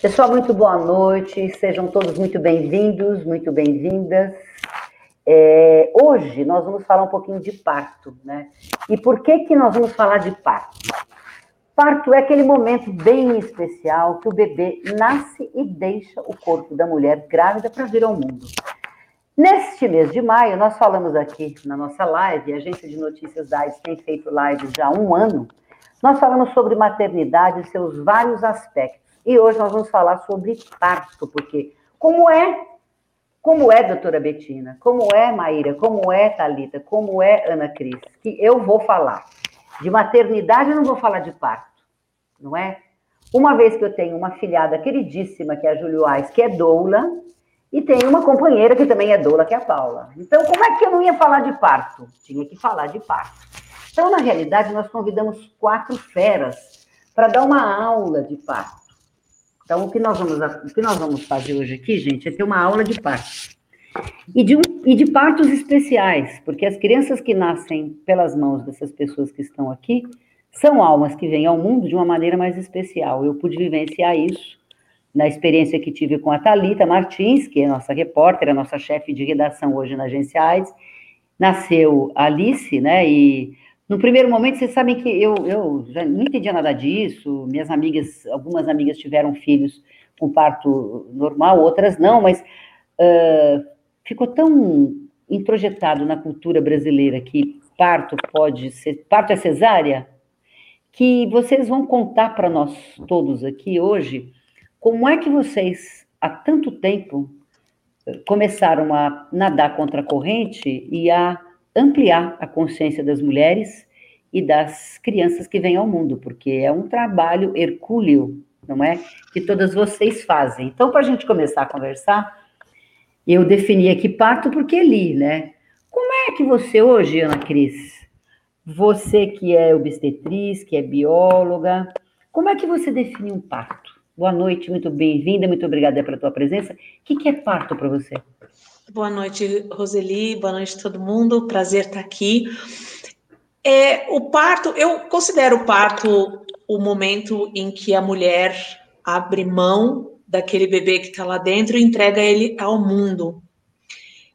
Pessoal, muito boa noite, sejam todos muito bem-vindos, muito bem-vindas. É, hoje nós vamos falar um pouquinho de parto, né? E por que que nós vamos falar de parto? Parto é aquele momento bem especial que o bebê nasce e deixa o corpo da mulher grávida para vir ao mundo. Neste mês de maio, nós falamos aqui na nossa live, a Agência de Notícias da AIDS tem feito lives já há um ano, nós falamos sobre maternidade e seus vários aspectos. E hoje nós vamos falar sobre parto, porque como é, como é, doutora Betina, como é, Maíra, como é, Talita, como é, Ana Cris, que eu vou falar. De maternidade eu não vou falar de parto, não é? Uma vez que eu tenho uma filhada queridíssima, que é a Julio Ais, que é doula, e tenho uma companheira que também é doula, que é a Paula. Então, como é que eu não ia falar de parto? Tinha que falar de parto. Então, na realidade, nós convidamos quatro feras para dar uma aula de parto. Então, o que nós vamos, o que nós vamos fazer hoje aqui, gente, é ter uma aula de parto. E de, e de partos especiais, porque as crianças que nascem pelas mãos dessas pessoas que estão aqui são almas que vêm ao mundo de uma maneira mais especial. Eu pude vivenciar isso na experiência que tive com a Talita Martins, que é nossa repórter, a nossa chefe de redação hoje na Agência AIDS. Nasceu Alice, né? E no primeiro momento, vocês sabem que eu, eu já não entendia nada disso. Minhas amigas, algumas amigas tiveram filhos com parto normal, outras não, mas uh, ficou tão introjetado na cultura brasileira que parto pode ser, parto é cesárea, que vocês vão contar para nós todos aqui hoje como é que vocês, há tanto tempo, começaram a nadar contra a corrente e a ampliar a consciência das mulheres e das crianças que vêm ao mundo, porque é um trabalho hercúleo, não é? Que todas vocês fazem. Então, para a gente começar a conversar, eu defini aqui parto porque li, né? Como é que você hoje, Ana Cris, você que é obstetriz, que é bióloga, como é que você define um parto? Boa noite, muito bem-vinda, muito obrigada pela tua presença. O que, que é parto para você? Boa noite, Roseli. Boa noite todo mundo. Prazer estar aqui. É, o parto, eu considero o parto o momento em que a mulher abre mão daquele bebê que está lá dentro e entrega ele ao mundo.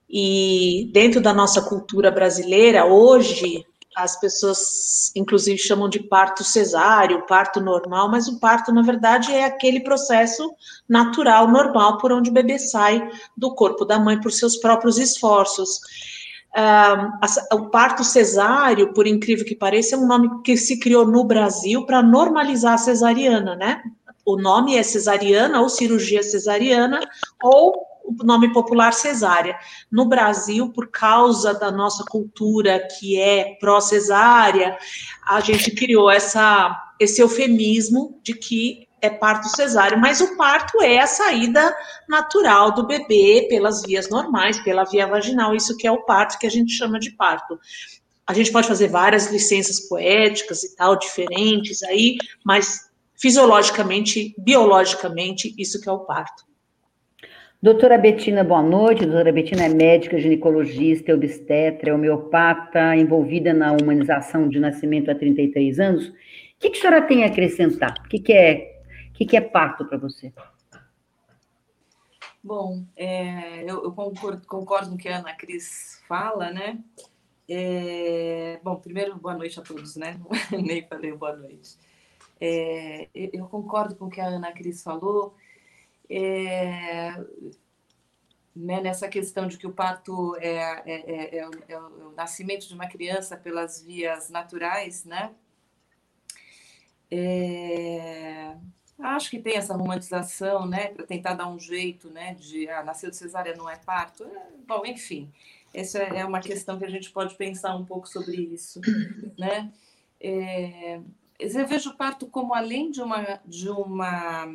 E dentro da nossa cultura brasileira, hoje, as pessoas, inclusive, chamam de parto cesáreo, parto normal, mas o parto, na verdade, é aquele processo natural, normal, por onde o bebê sai do corpo da mãe por seus próprios esforços. O parto cesáreo, por incrível que pareça, é um nome que se criou no Brasil para normalizar a cesariana, né? O nome é cesariana ou cirurgia cesariana ou o nome popular cesárea. No Brasil, por causa da nossa cultura que é pró-cesárea, a gente criou essa, esse eufemismo de que é parto cesáreo, mas o parto é a saída natural do bebê pelas vias normais, pela via vaginal, isso que é o parto que a gente chama de parto. A gente pode fazer várias licenças poéticas e tal, diferentes aí, mas fisiologicamente, biologicamente, isso que é o parto. Doutora Betina, boa noite. Doutora Betina é médica, ginecologista, obstetra, homeopata, envolvida na humanização de nascimento há 33 anos. O que, que a senhora tem a acrescentar? O que, que, é, que, que é parto para você? Bom, é, eu, eu concordo, concordo, com o que a Ana Cris fala, né? É, bom, primeiro, boa noite a todos, né? Nem falei boa noite. É, eu concordo com o que a Ana Cris falou é, né, nessa questão de que o parto é, é, é, é, o, é, o, nascimento de uma criança pelas vias naturais, né? É, acho que tem essa romantização, né, para tentar dar um jeito, né, de ah, nascer de cesárea não é parto. É, bom, enfim, essa é uma questão que a gente pode pensar um pouco sobre isso, né? eu vejo o parto como além de uma de uma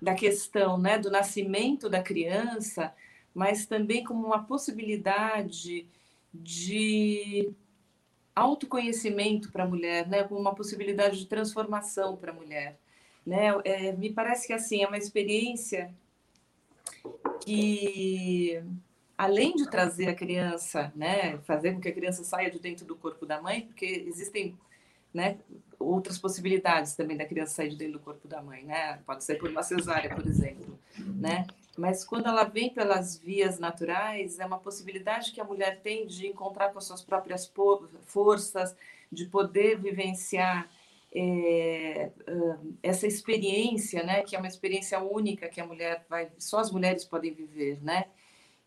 da questão né, do nascimento da criança, mas também como uma possibilidade de autoconhecimento para a mulher, né, como uma possibilidade de transformação para a mulher. Né? É, me parece que assim é uma experiência que além de trazer a criança, né, fazer com que a criança saia de dentro do corpo da mãe, porque existem, né, outras possibilidades também da criança sair de dentro do corpo da mãe, né? Pode ser por uma cesárea, por exemplo, né? Mas quando ela vem pelas vias naturais, é uma possibilidade que a mulher tem de encontrar com as suas próprias forças, de poder vivenciar é, essa experiência, né? Que é uma experiência única que a mulher vai, só as mulheres podem viver, né?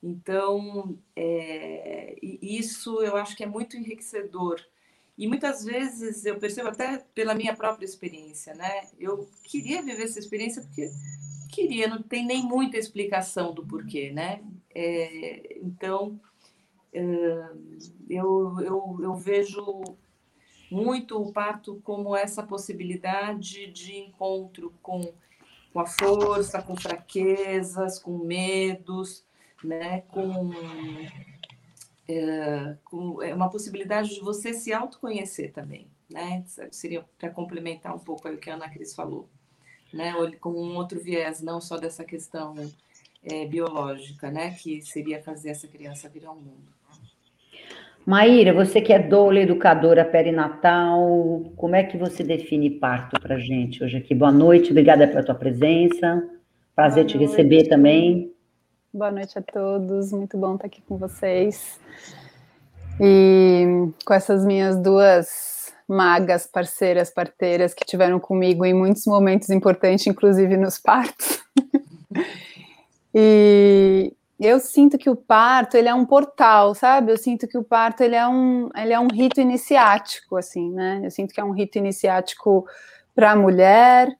Então, é, isso eu acho que é muito enriquecedor. E muitas vezes eu percebo até pela minha própria experiência, né? Eu queria viver essa experiência porque queria, não tem nem muita explicação do porquê, né? É, então, eu, eu, eu vejo muito o parto como essa possibilidade de encontro com, com a força, com fraquezas, com medos, né? com, é, com é uma possibilidade de você se autoconhecer também. Né? Seria para complementar um pouco o que a Ana Cris falou né? com um outro viés, não só dessa questão é, biológica, né? Que seria fazer essa criança vir ao mundo. Maíra, você que é doula, educadora perinatal, como é que você define parto para gente hoje aqui? Boa noite, obrigada pela tua presença, prazer Boa te noite. receber também. Boa noite a todos, muito bom estar aqui com vocês. E com essas minhas duas magas, parceiras, parteiras que tiveram comigo em muitos momentos importantes, inclusive nos partos. e eu sinto que o parto ele é um portal, sabe? Eu sinto que o parto ele é um, ele é um rito iniciático, assim, né? Eu sinto que é um rito iniciático para a mulher,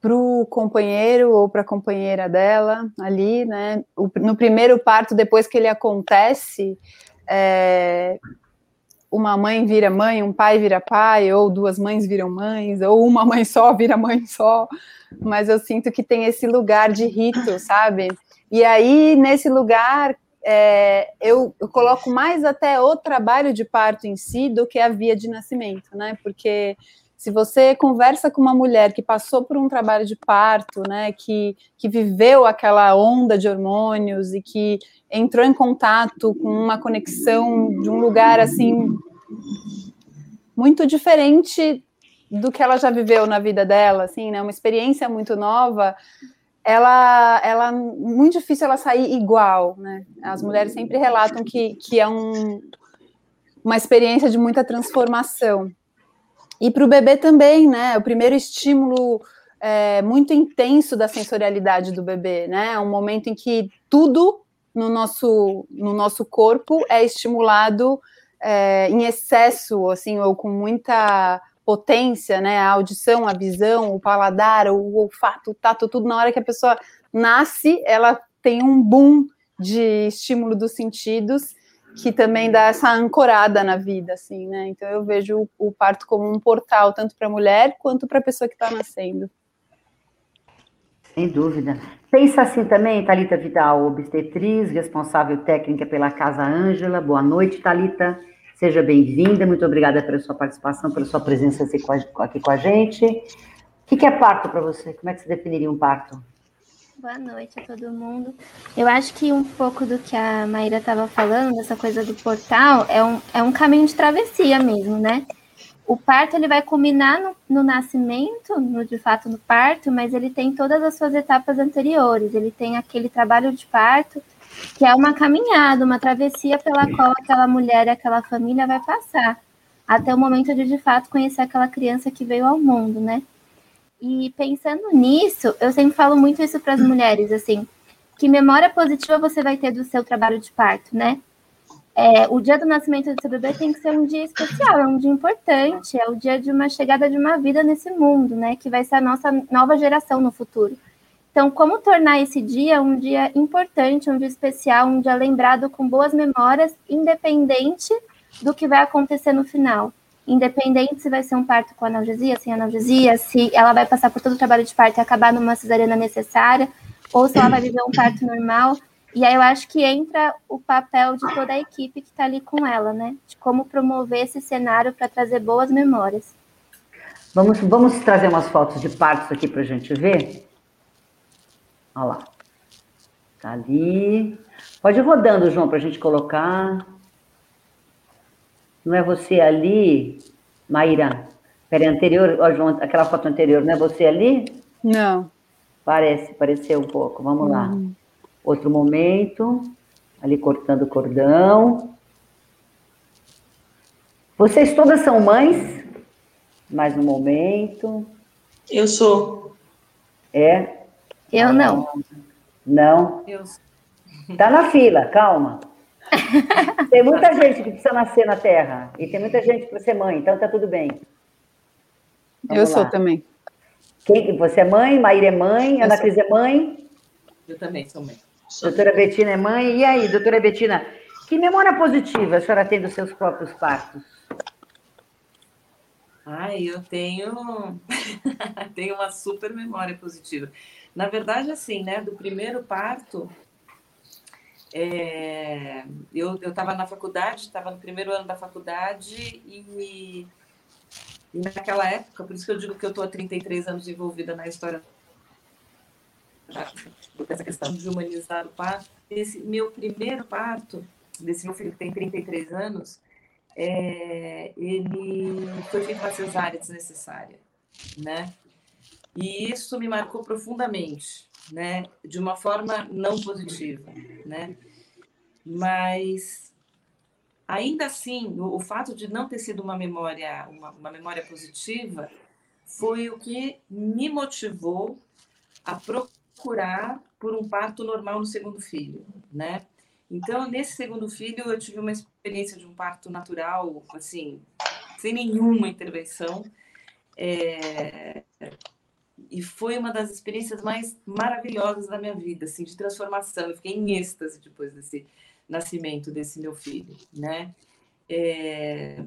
para o companheiro ou para a companheira dela ali, né? No primeiro parto, depois que ele acontece, é, uma mãe vira mãe, um pai vira pai, ou duas mães viram mães, ou uma mãe só vira mãe só, mas eu sinto que tem esse lugar de rito, sabe? E aí, nesse lugar, é, eu, eu, coloco mais até o trabalho de parto em si do que a via de nascimento, né? Porque se você conversa com uma mulher que passou por um trabalho de parto, né, que, que viveu aquela onda de hormônios e que entrou em contato com uma conexão de um lugar assim muito diferente do que ela já viveu na vida dela, assim, né, uma experiência muito nova, ela, ela muito difícil ela sair igual, né? As mulheres sempre relatam que, que é um, uma experiência de muita transformação. E para o bebê também, né? O primeiro estímulo é, muito intenso da sensorialidade do bebê, né? É um momento em que tudo no nosso, no nosso corpo é estimulado é, em excesso, assim, ou com muita potência, né? A audição, a visão, o paladar, o olfato, o tato, tudo na hora que a pessoa nasce, ela tem um boom de estímulo dos sentidos que também dá essa ancorada na vida, assim, né? Então eu vejo o, parto como um portal tanto para a mulher quanto para a pessoa que está nascendo. Sem dúvida. Pensa assim também, Talita Vidal, obstetriz, responsável técnica pela Casa Ângela. Boa noite, Talita. Seja bem-vinda. Muito obrigada pela sua participação, pela sua presença aqui com a gente. O que é parto para você? Como é que você definiria um parto? Boa noite a todo mundo. Eu acho que um pouco do que a Maíra estava falando, dessa coisa do portal, é um, é um caminho de travessia mesmo, né? O parto ele vai culminar no, no nascimento, no, de fato no parto, mas ele tem todas as suas etapas anteriores. Ele tem aquele trabalho de parto, que é uma caminhada, uma travessia pela qual aquela mulher e aquela família vai passar, até o momento de de fato conhecer aquela criança que veio ao mundo, né? E pensando nisso, eu sempre falo muito isso para as mulheres, assim, que memória positiva você vai ter do seu trabalho de parto, né? É, o dia do nascimento do seu bebê tem que ser um dia especial, é um dia importante, é o dia de uma chegada de uma vida nesse mundo, né? Que vai ser a nossa nova geração no futuro. Então, como tornar esse dia um dia importante, um dia especial, um dia lembrado com boas memórias, independente do que vai acontecer no final? Independente se vai ser um parto com analgesia, sem analgesia, se ela vai passar por todo o trabalho de parto e acabar numa cesariana necessária, ou se ela vai viver um parto normal. E aí eu acho que entra o papel de toda a equipe que está ali com ela, né? De como promover esse cenário para trazer boas memórias. Vamos, vamos trazer umas fotos de partos aqui para a gente ver? Olha lá. Tá ali. Pode ir rodando, João, para a gente colocar. Não é você ali, Maíra? Peraí, anterior, ó, João, aquela foto anterior, não é você ali? Não. Parece, pareceu um pouco. Vamos lá. Uhum. Outro momento, ali cortando o cordão. Vocês todas são mães? Mais um momento. Eu sou. É? Eu não. Não? Eu, Tá na fila, calma. Tem muita gente que precisa nascer na Terra. E tem muita gente para ser mãe, então tá tudo bem. eu Vamos sou lá. também. Quem, você é mãe, Maíra é mãe, Eu Ana sou. Cris é mãe, eu também sou mãe. sou. doutora Betina é mãe. E aí, doutora Betina, que memória positiva a senhora tem dos seus próprios partos? Ai, eu tenho, tenho uma super memória positiva. Na verdade, assim, né, do primeiro parto, é, eu estava na faculdade, estava no primeiro ano da faculdade e, e naquela época, por isso que eu digo que eu estou há 33 anos envolvida na história dessa questão de humanizar o parto. Esse meu primeiro parto, desse meu filho que tem 33 anos, é, ele foi feito uma cesárea desnecessária, né? E isso me marcou profundamente, né? De uma forma não positiva, né? Mas ainda assim, o, o fato de não ter sido uma memória, uma, uma memória positiva, foi o que me motivou a procurar por um parto normal no segundo filho, né? Então, nesse segundo filho, eu tive uma experiência de um parto natural, assim, sem nenhuma intervenção. É, E foi uma das experiências mais maravilhosas da minha vida, assim, de transformação. Eu fiquei em êxtase depois desse nascimento desse meu filho, né? É,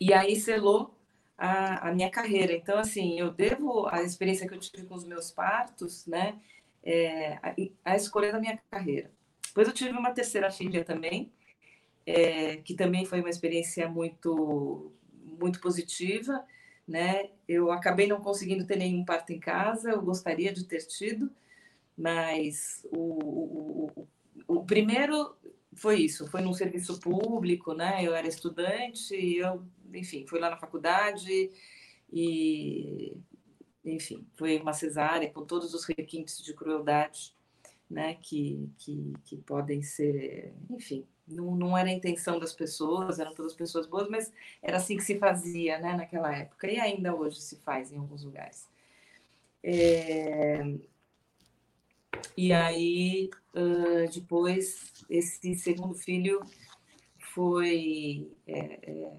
E aí selou a, a minha carreira. Então, assim, eu devo a experiência que eu tive com os meus partos, né? É, a, a escolha da minha carreira. Depois eu tive uma terceira filha também, é, que também foi uma experiência muito, muito positiva, né? Eu acabei não conseguindo ter nenhum parto em casa, eu gostaria de ter tido, mas o, o, o, o primeiro foi isso, foi num serviço público, né? Eu era estudante, eu, enfim, fui lá na faculdade e, enfim, foi uma cesárea com todos os requintes de crueldade né, que, que, que podem ser, enfim, não, não era a intenção das pessoas, eram todas pessoas boas, mas era assim que se fazia, né, naquela época, e ainda hoje se faz em alguns lugares. É... E aí, uh, depois, esse segundo filho foi. É, é...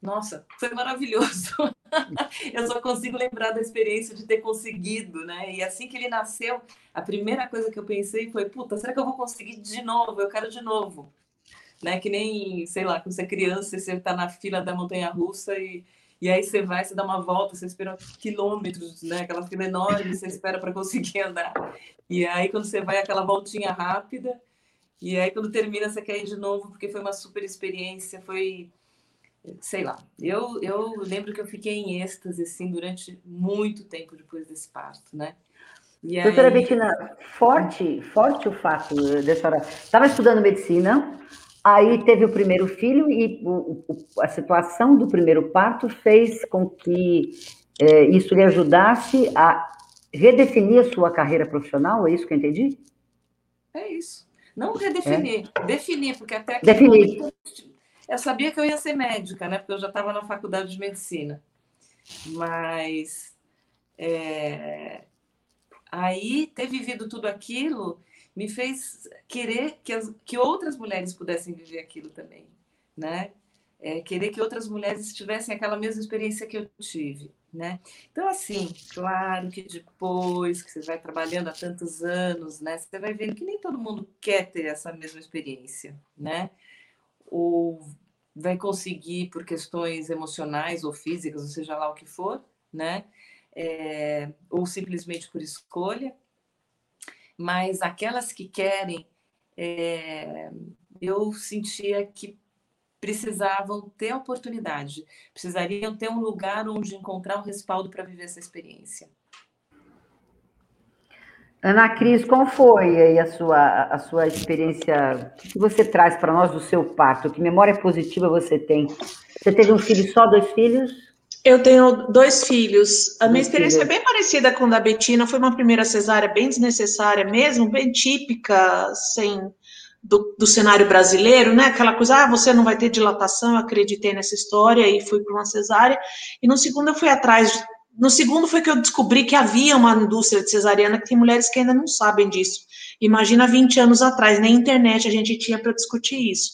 Nossa, foi maravilhoso. Eu só consigo lembrar da experiência de ter conseguido, né? E assim que ele nasceu, a primeira coisa que eu pensei foi: puta, será que eu vou conseguir de novo? Eu quero de novo. Né? Que nem, sei lá, quando você é criança, você está na fila da montanha russa e, e aí você vai, você dá uma volta, você espera quilômetros, né? Aquela fila enorme, você espera para conseguir andar. E aí, quando você vai, aquela voltinha rápida. E aí, quando termina, você quer ir de novo, porque foi uma super experiência, foi sei lá, eu, eu lembro que eu fiquei em êxtase, assim, durante muito tempo depois desse parto, né? E Doutora aí... Bettina, forte, forte o fato da senhora... Estava estudando medicina, aí teve o primeiro filho e o, o, a situação do primeiro parto fez com que é, isso lhe ajudasse a redefinir a sua carreira profissional, é isso que eu entendi? É isso. Não redefinir, é? definir, porque até Definir. Momento, eu sabia que eu ia ser médica, né? Porque eu já estava na faculdade de medicina. Mas é, aí ter vivido tudo aquilo me fez querer que, as, que outras mulheres pudessem viver aquilo também, né? É, querer que outras mulheres tivessem aquela mesma experiência que eu tive, né? Então, assim, claro que depois que você vai trabalhando há tantos anos, né? Você vai vendo que nem todo mundo quer ter essa mesma experiência, né? Ou vai conseguir por questões emocionais ou físicas, ou seja lá o que for, né? É, ou simplesmente por escolha. Mas aquelas que querem, é, eu sentia que precisavam ter oportunidade, precisariam ter um lugar onde encontrar um respaldo para viver essa experiência. Ana Cris, qual foi aí a sua, a sua experiência? O que você traz para nós do seu parto? Que memória positiva você tem? Você teve um filho só, dois filhos? Eu tenho dois filhos. A minha experiência é bem parecida com a da Betina. Foi uma primeira cesárea bem desnecessária mesmo, bem típica, sem do, do, cenário brasileiro, né? Aquela coisa, ah, você não vai ter dilatação. Eu acreditei nessa história e fui para uma cesárea. E no segundo eu fui atrás. No segundo foi que eu descobri que havia uma indústria de cesariana que tem mulheres que ainda não sabem disso. Imagina 20 anos atrás, nem internet a gente tinha para discutir isso.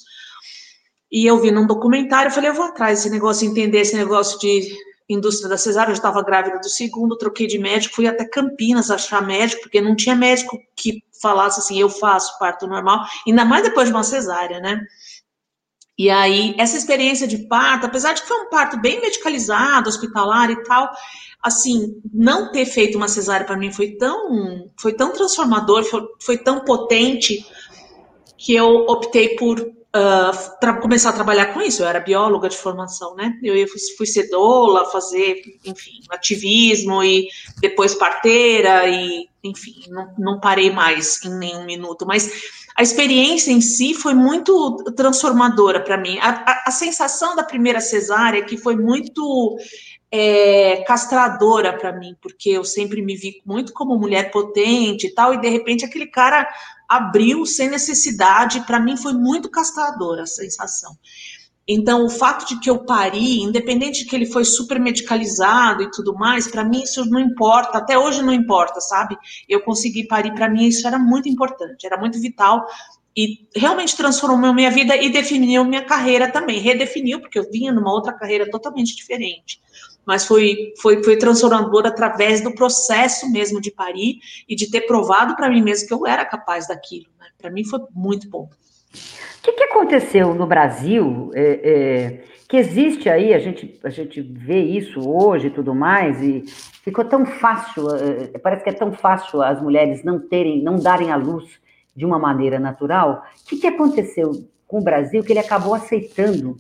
E eu vi num documentário, falei, eu vou atrás desse negócio, entender esse negócio de indústria da cesárea, eu estava grávida do segundo, troquei de médico, fui até Campinas achar médico, porque não tinha médico que falasse assim, eu faço parto normal, ainda mais depois de uma cesárea, né? E aí, essa experiência de parto, apesar de que foi um parto bem medicalizado, hospitalar e tal, assim, não ter feito uma cesárea para mim foi tão, foi tão transformador, foi, foi tão potente, que eu optei por uh, começar a trabalhar com isso. Eu era bióloga de formação, né? Eu fui, fui ser doula, fazer, enfim, ativismo e depois parteira e, enfim, não, não parei mais em nenhum minuto. Mas a experiência em si foi muito transformadora para mim. A, a, a, sensação da primeira cesárea que foi muito é, castradora para mim, porque eu sempre me vi muito como mulher potente e tal, e de repente aquele cara abriu sem necessidade, para mim foi muito castradora a sensação. Então, o fato de que eu pari, independente de que ele foi super medicalizado e tudo mais, para mim isso não importa, até hoje não importa, sabe? Eu consegui parir, para mim isso era muito importante, era muito vital e realmente transformou minha vida e definiu minha carreira também, redefiniu, porque eu vinha numa outra carreira totalmente diferente mas foi, foi, foi transformador através do processo mesmo de parir e de ter provado para mim mesmo que eu era capaz daquilo. Né? Para mim foi muito bom. O que, que aconteceu no Brasil? É, é, que existe aí, a gente, a gente vê isso hoje e tudo mais, e ficou tão fácil, é, parece que é tão fácil as mulheres não terem, não darem a luz de uma maneira natural. O que, que aconteceu com o Brasil que ele acabou aceitando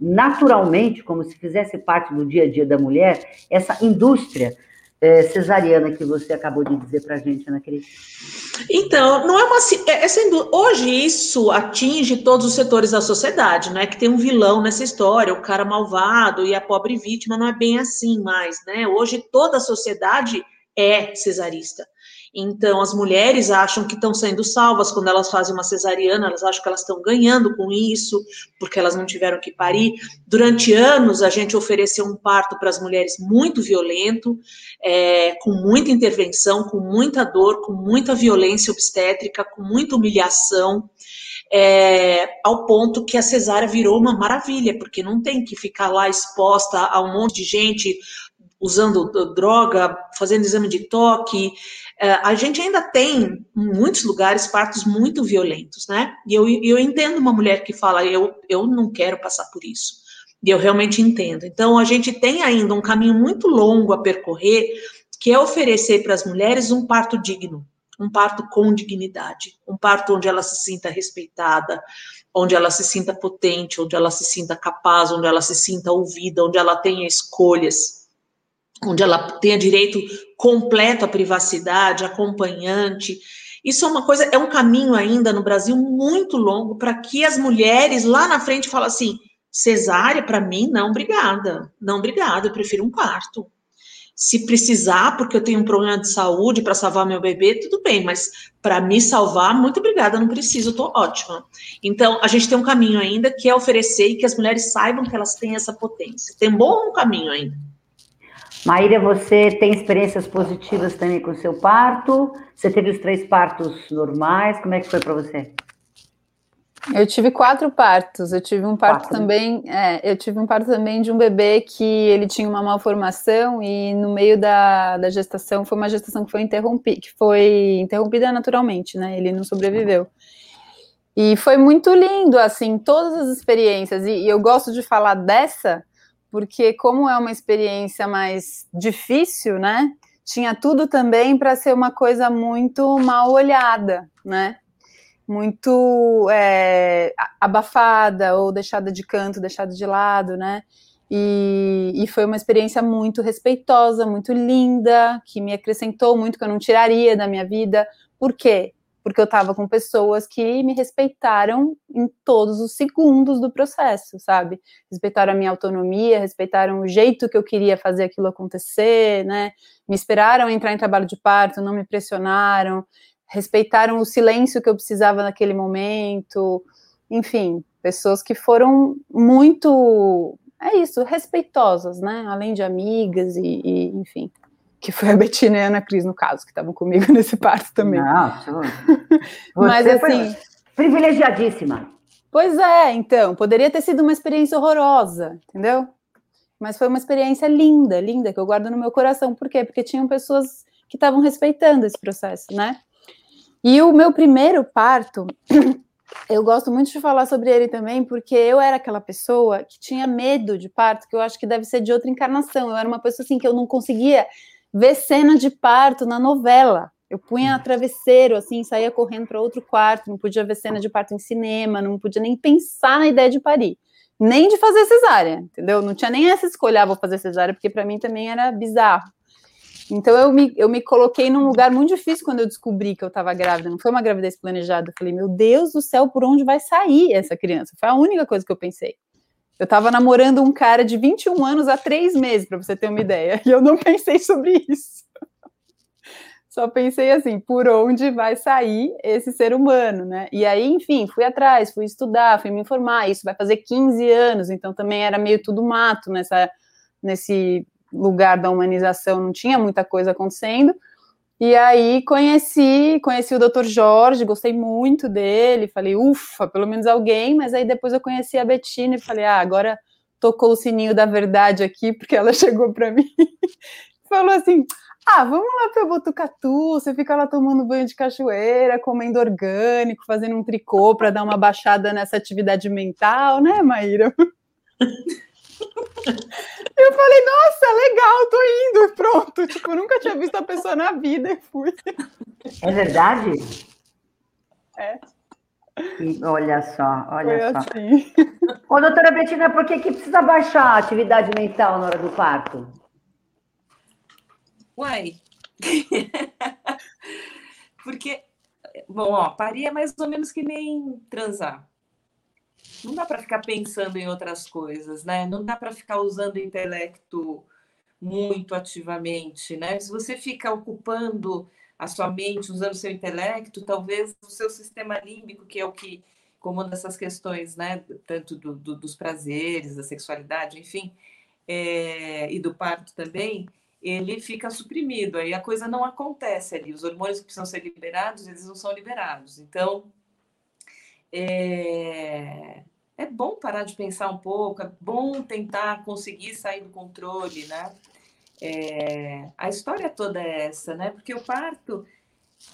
naturalmente, como se fizesse parte do dia a dia da mulher, essa indústria é, cesariana que você acabou de dizer para a gente, Ana Cris? Então, não é uma. É, essa, hoje isso atinge todos os setores da sociedade, não é que tem um vilão nessa história, o cara malvado e a pobre vítima, não é bem assim mais, né? Hoje toda a sociedade é cesarista. Então, as mulheres acham que estão sendo salvas quando elas fazem uma cesariana, elas acham que elas estão ganhando com isso, porque elas não tiveram que parir. Durante anos, a gente ofereceu um parto para as mulheres muito violento, é, com muita intervenção, com muita dor, com muita violência obstétrica, com muita humilhação. É, ao ponto que a cesárea virou uma maravilha, porque não tem que ficar lá exposta a um monte de gente usando droga, fazendo exame de toque, a gente ainda tem, em muitos lugares, partos muito violentos, né? E eu, eu entendo uma mulher que fala, eu, eu não quero passar por isso. E eu realmente entendo. Então, a gente tem ainda um caminho muito longo a percorrer, que é oferecer para as mulheres um parto digno, um parto com dignidade, um parto onde ela se sinta respeitada, onde ela se sinta potente, onde ela se sinta capaz, onde ela se sinta ouvida, onde ela tenha escolhas onde ela tenha direito completo à privacidade, acompanhante. Isso é uma coisa, é um caminho ainda no Brasil muito longo para que as mulheres lá na frente falem assim: cesárea, para mim, não, obrigada. Não, obrigada, eu prefiro um parto. Se precisar, porque eu tenho um problema de saúde para salvar meu bebê, tudo bem, mas para me salvar, muito obrigada, não preciso, estou ótima. Então, a gente tem um caminho ainda que é oferecer e que as mulheres saibam que elas têm essa potência. Tem um bom caminho ainda. Maíra, você tem experiências positivas também com o seu parto? Você teve os três partos normais? Como é que foi para você? Eu tive quatro partos. Eu tive um parto quatro. também. É, eu tive um parto também de um bebê que ele tinha uma malformação e no meio da, da gestação foi uma gestação que foi interrompida, que foi interrompida naturalmente, né? Ele não sobreviveu. E foi muito lindo, assim, todas as experiências. E, e eu gosto de falar dessa porque como é uma experiência mais difícil, né? Tinha tudo também para ser uma coisa muito mal olhada, né? Muito é, abafada ou deixada de canto, deixada de lado, né? E, e, foi uma experiência muito respeitosa, muito linda, que me acrescentou muito, que eu não tiraria da minha vida. Por quê? Porque eu estava com pessoas que me respeitaram em todos os segundos do processo, sabe? Respeitaram a minha autonomia, respeitaram o jeito que eu queria fazer aquilo acontecer, né? Me esperaram entrar em trabalho de parto, não me pressionaram, respeitaram o silêncio que eu precisava naquele momento, enfim, pessoas que foram muito, é isso, respeitosas, né? Além de amigas e, e enfim que foi a Betina e a Ana Cris, no caso, que estavam comigo nesse parto também. Não, Mas assim. Privilegiadíssima. Pois é, então, poderia ter sido uma experiência horrorosa, entendeu? Mas foi uma experiência linda, linda, que eu guardo no meu coração. Por quê? Porque tinham pessoas que estavam respeitando esse processo, né? E o meu primeiro parto, eu gosto muito de falar sobre ele também, porque eu era aquela pessoa que tinha medo de parto, que eu acho que deve ser de outra encarnação. Eu era uma pessoa assim que eu não conseguia ver cena de parto na novela. Eu punha travesseiro, assim, saía correndo para outro quarto, não podia ver cena de parto em cinema, não podia nem pensar na ideia de parir, nem de fazer cesárea, entendeu? Não tinha nem essa escolha, ah, vou fazer cesárea, porque para mim também era bizarro. Então eu me, eu me coloquei num lugar muito difícil quando eu descobri que eu estava grávida. Não foi uma gravidez planejada. Eu falei, meu Deus do céu, por onde vai sair essa criança? Foi a única coisa que eu pensei. Eu estava namorando um cara de 21 anos há três meses, para você ter uma ideia, e eu não pensei sobre isso. Só pensei assim, por onde vai sair esse ser humano, né? E aí, enfim, fui atrás, fui estudar, fui me informar. Isso vai fazer 15 anos, então também era meio tudo mato nessa, nesse lugar da humanização, não tinha muita coisa acontecendo. E aí conheci, conheci o Dr. Jorge, gostei muito dele, falei, ufa, pelo menos alguém, mas aí depois eu conheci a Betina e falei, ah, agora tocou o sininho da verdade aqui, porque ela chegou para mim falou assim: ah, vamos lá para Botucatu, você fica lá tomando banho de cachoeira, comendo orgânico, fazendo um tricô para dar uma baixada nessa atividade mental, né, Maíra? Eu falei, nossa, legal, tô indo, pronto. Tipo, eu nunca tinha visto a pessoa na vida e fui. É verdade? É. E olha só, olha Foi só. Assim. Ô, doutora Betina, por que, que precisa baixar a atividade mental na hora do parto? Uai. Porque, bom, ó, parir é mais ou menos que nem transar não dá para ficar pensando em outras coisas, né? Não dá para ficar usando o intelecto muito ativamente, né? Se você fica ocupando a sua mente, usando seu intelecto, talvez o seu sistema límbico, que é o que comanda essas questões, né? Tanto do, do, dos prazeres, da sexualidade, enfim, é, e do parto também, ele fica suprimido. Aí a coisa não acontece ali. Os hormônios que precisam ser liberados, eles não são liberados. Então, é, é bom parar de pensar um pouco, é bom tentar conseguir sair do controle, né? É, a história toda é essa, né? Porque o parto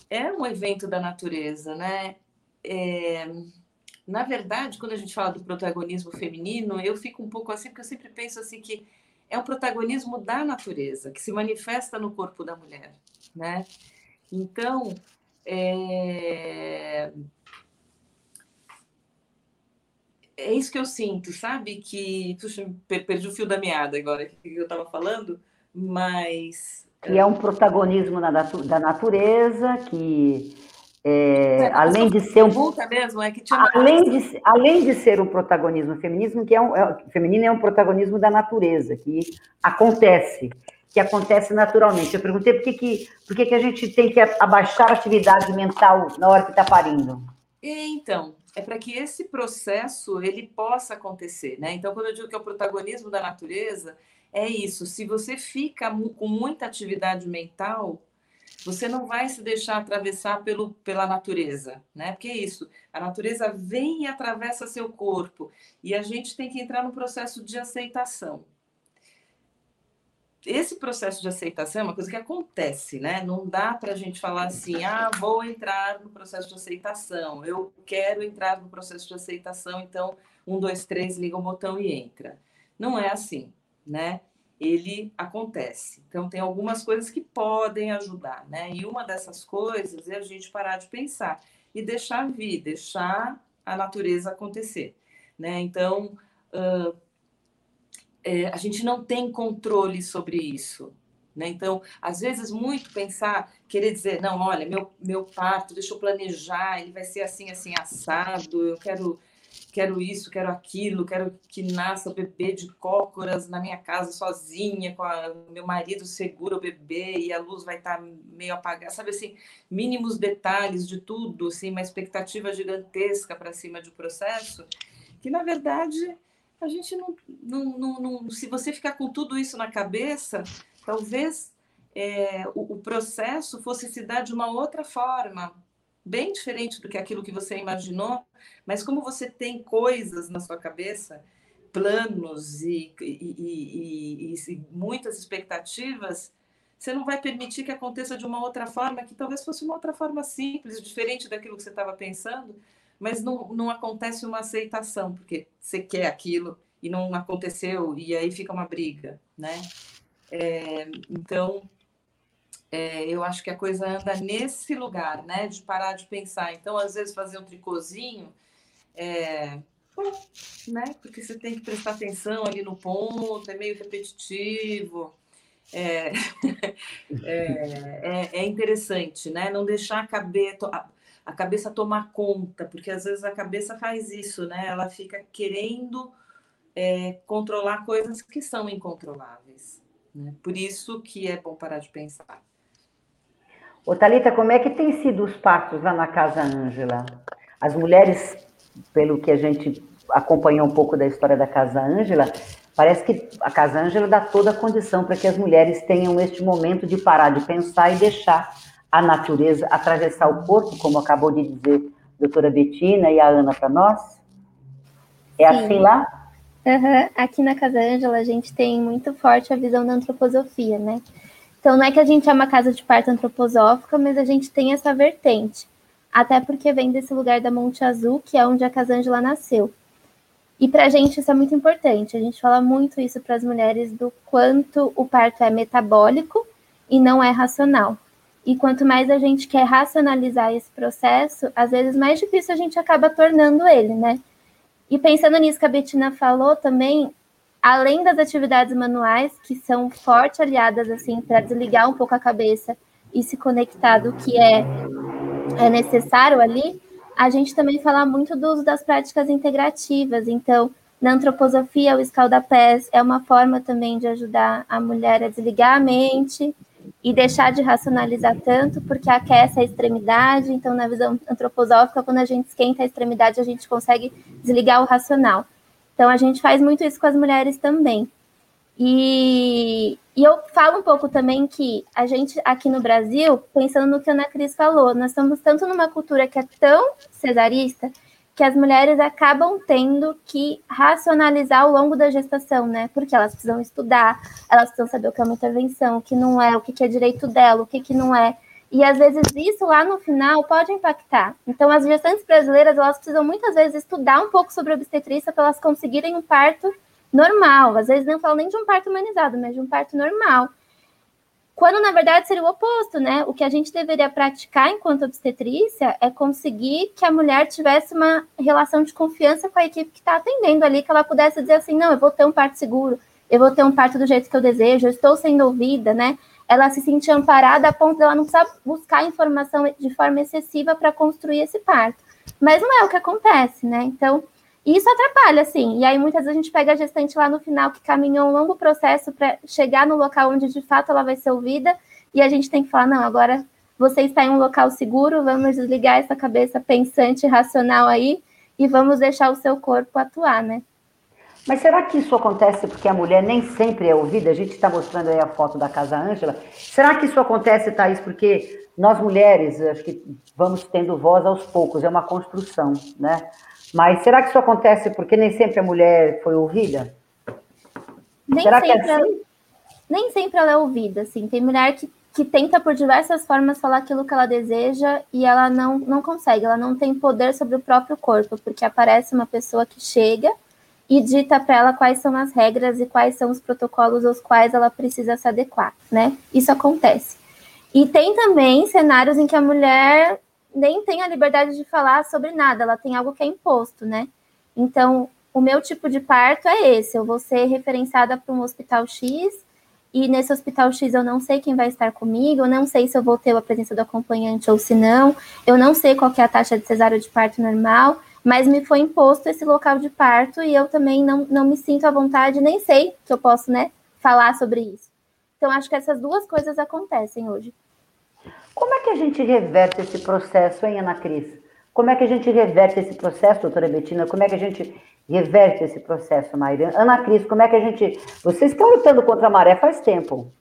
é um evento da natureza, né? É, na verdade, quando a gente fala do protagonismo feminino, eu fico um pouco assim, porque eu sempre penso assim que é um protagonismo da natureza, que se manifesta no corpo da mulher, né? Então, é, é isso que eu sinto, sabe? Que. Puxa, perdi o fio da meada agora que eu estava falando, mas. Que é um protagonismo na, da natureza, que. É, é, além de ser um mesmo, é que além, de, além de ser um protagonismo feminismo que é um é, feminino é um protagonismo da natureza que acontece que acontece naturalmente eu perguntei por que que, por que, que a gente tem que abaixar a atividade mental na hora que está parindo então é para que esse processo ele possa acontecer, né? Então, quando eu digo que é o protagonismo da natureza, é isso. Se você fica com muita atividade mental, você não vai se deixar atravessar pelo, pela natureza, né? Porque é isso. A natureza vem e atravessa seu corpo e a gente tem que entrar no processo de aceitação esse processo de aceitação é uma coisa que acontece, né? Não dá para a gente falar assim, ah, vou entrar no processo de aceitação, eu quero entrar no processo de aceitação, então, um, dois, três, liga o botão e entra. Não é assim, né? Ele acontece. Então, tem algumas coisas que podem ajudar, né? E uma dessas coisas é a gente parar de pensar e deixar vir, deixar a natureza acontecer, né? Então, uh, é, a gente não tem controle sobre isso. Né? Então, às vezes, muito pensar, querer dizer, não, olha, meu, meu parto, deixa eu planejar, ele vai ser assim, assim, assado, eu quero quero isso, quero aquilo, quero que nasça o bebê de cócoras na minha casa sozinha, com a, meu marido segura o bebê e a luz vai estar tá meio apagada, sabe assim, mínimos detalhes de tudo, assim, uma expectativa gigantesca para cima de um processo, que na verdade a gente não, não, não, não, se você ficar com tudo isso na cabeça, talvez é, o, o processo fosse se dar de uma outra forma, bem diferente do que aquilo que você imaginou, mas como você tem coisas na sua cabeça, planos e, e, e, e, muitas expectativas, você não vai permitir que aconteça de uma outra forma, que talvez fosse uma outra forma simples, diferente daquilo que você estava pensando, mas não, não acontece uma aceitação, porque você quer aquilo e não aconteceu, e aí fica uma briga, né? É, então, é, eu acho que a coisa anda nesse lugar, né? De parar de pensar. Então, às vezes, fazer um tricôzinho, é, né? Porque você tem que prestar atenção ali no ponto, é meio repetitivo. É, é, é, é, interessante, né? Não deixar a cabeça, a cabeça tomar conta, porque às vezes a cabeça faz isso, né? Ela fica querendo é, controlar coisas que são incontroláveis. Né? Por isso que é bom parar de pensar. Ô, Thalita, como é que tem sido os partos lá na Casa Ângela? As mulheres, pelo que a gente acompanhou um pouco da história da Casa Ângela, parece que a Casa Ângela dá toda a condição para que as mulheres tenham este momento de parar de pensar e deixar a natureza atravessar o corpo, como acabou de dizer a doutora Betina e a Ana para nós? É Sim. assim lá? Uhum. Aqui na Casa Ângela a gente tem muito forte a visão da antroposofia, né? Então, não é que a gente é uma casa de parto antroposófica, mas a gente tem essa vertente. Até porque vem desse lugar da Monte Azul, que é onde a Casângela nasceu. E para a gente isso é muito importante. A gente fala muito isso para as mulheres do quanto o parto é metabólico e não é racional. E quanto mais a gente quer racionalizar esse processo, às vezes mais difícil a gente acaba tornando ele, né? E pensando nisso que a Betina falou também, além das atividades manuais, que são forte aliadas assim para desligar um pouco a cabeça e se conectar do que é, é necessário ali, a gente também fala muito do uso das práticas integrativas. Então, na antroposofia, o escaldapés é uma forma também de ajudar a mulher a desligar a mente e deixar de racionalizar tanto, porque aquece a extremidade. Então, na visão antroposófica, quando a gente esquenta a extremidade, a gente consegue desligar o racional. Então a gente faz muito isso com as mulheres também. E, e, eu falo um pouco também que a gente aqui no Brasil, pensando no que a Ana Cris falou, nós estamos tanto numa cultura que é tão cesarista que as mulheres acabam tendo que racionalizar ao longo da gestação, né? Porque elas precisam estudar, elas precisam saber o que é uma intervenção, o que não é, o que é direito dela, o que, que não é. E às vezes isso lá no final pode impactar. Então, as gestantes brasileiras, elas precisam muitas vezes estudar um pouco sobre obstetrícia para elas conseguirem um parto normal. Às vezes não falo nem de um parto humanizado, mas de um parto normal. Quando, na verdade, seria o oposto, né? O que a gente deveria praticar enquanto obstetrícia é conseguir que a mulher tivesse uma relação de confiança com a equipe que está atendendo ali, que ela pudesse dizer assim, não, eu vou ter um parto seguro, eu vou ter um parto do jeito que eu desejo, eu estou sendo ouvida, né? ela se sentir amparada a ponto de ela não precisar buscar informação de forma excessiva para construir esse parto. Mas não é o que acontece, né? Então, isso atrapalha, sim. E aí, muitas vezes, a gente pega a gestante lá no final, que caminhou um longo processo para chegar no local onde, de fato, ela vai ser ouvida, e a gente tem que falar, não, agora você está em um local seguro, vamos desligar essa cabeça pensante, racional aí, e vamos deixar o seu corpo atuar, né? Mas será que isso acontece porque a mulher nem sempre é ouvida? A gente está mostrando aí a foto da Casa Ângela. Será que isso acontece, Thaís, porque nós mulheres, acho que vamos tendo voz aos poucos, é uma construção, né? Mas será que isso acontece porque nem sempre a mulher foi ouvida? Nem será sempre que é assim? ela, nem sempre ela é ouvida, assim. Tem mulher que, que tenta por diversas formas falar aquilo que ela deseja e ela não, não consegue, ela não tem poder sobre o próprio corpo, porque aparece uma pessoa que chega e dita para ela quais são as regras e quais são os protocolos aos quais ela precisa se adequar, né? Isso acontece. E tem também cenários em que a mulher nem tem a liberdade de falar sobre nada, ela tem algo que é imposto, né? Então, o meu tipo de parto é esse: eu vou ser referenciada para um hospital X e nesse hospital X eu não sei quem vai estar comigo, eu não sei se eu vou ter a presença do acompanhante ou se não, eu não sei qual é a taxa de cesárea de parto normal, mas me foi imposto esse local de parto e eu também não, não me sinto à vontade, nem sei que eu posso, né, falar sobre isso. Então, acho que essas duas coisas acontecem hoje. Como é que a gente reverte esse processo, hein, Ana Cris? Como é que a gente reverte esse processo, doutora Betina? Como é que a gente reverte esse processo, Maíra? Ana Cris, como é que a gente. Vocês estão lutando contra a maré faz tempo.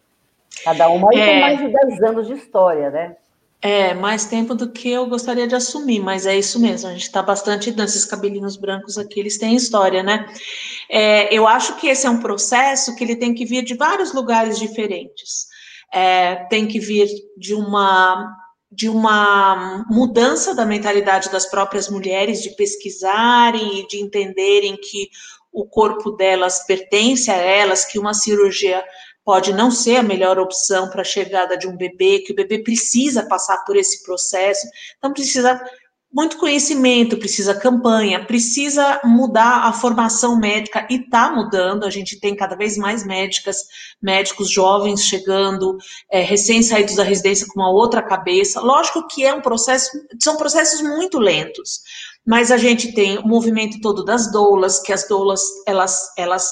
Cada uma é... tem mais de 10 anos de história, né? É, mais tempo do que eu gostaria de assumir, mas é isso mesmo, a gente está bastante esses cabelinhos brancos aqui, eles têm história, né? É, eu acho que esse é um processo que ele tem que vir de vários lugares diferentes. É, tem que vir de uma de uma mudança da mentalidade das próprias mulheres de pesquisarem e de entenderem que o corpo delas pertence a elas, que uma cirurgia pode não ser a melhor opção para a chegada de um bebê, que o bebê precisa passar por esse processo, então precisa muito conhecimento, precisa campanha, precisa mudar a formação médica e está mudando. A gente tem cada vez mais médicas, médicos jovens chegando, é, recém-saídos da residência com uma outra cabeça. Lógico que é um processo, são processos muito lentos, mas a gente tem o movimento todo das doulas, que as doulas elas, elas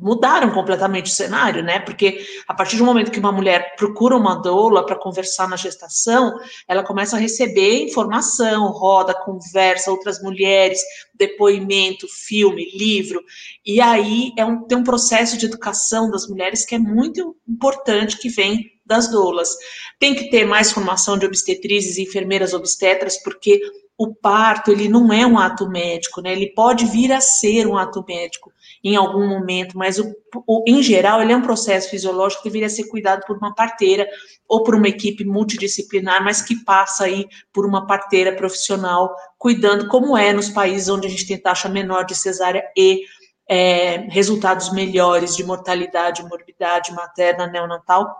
mudaram completamente o cenário, né? Porque a partir do momento que uma mulher procura uma doula para conversar na gestação, ela começa a receber informação, roda, conversa, outras mulheres, depoimento, filme, livro, e aí é um, tem um processo de educação das mulheres que é muito importante que vem das doulas. Tem que ter mais formação de obstetrizes e enfermeiras obstetras, porque o parto ele não é um ato médico, né? Ele pode vir a ser um ato médico em algum momento, mas o, o, em geral ele é um processo fisiológico que deveria ser cuidado por uma parteira ou por uma equipe multidisciplinar, mas que passa aí por uma parteira profissional cuidando, como é nos países onde a gente tem taxa menor de cesárea e é, resultados melhores de mortalidade, morbidade materna, neonatal,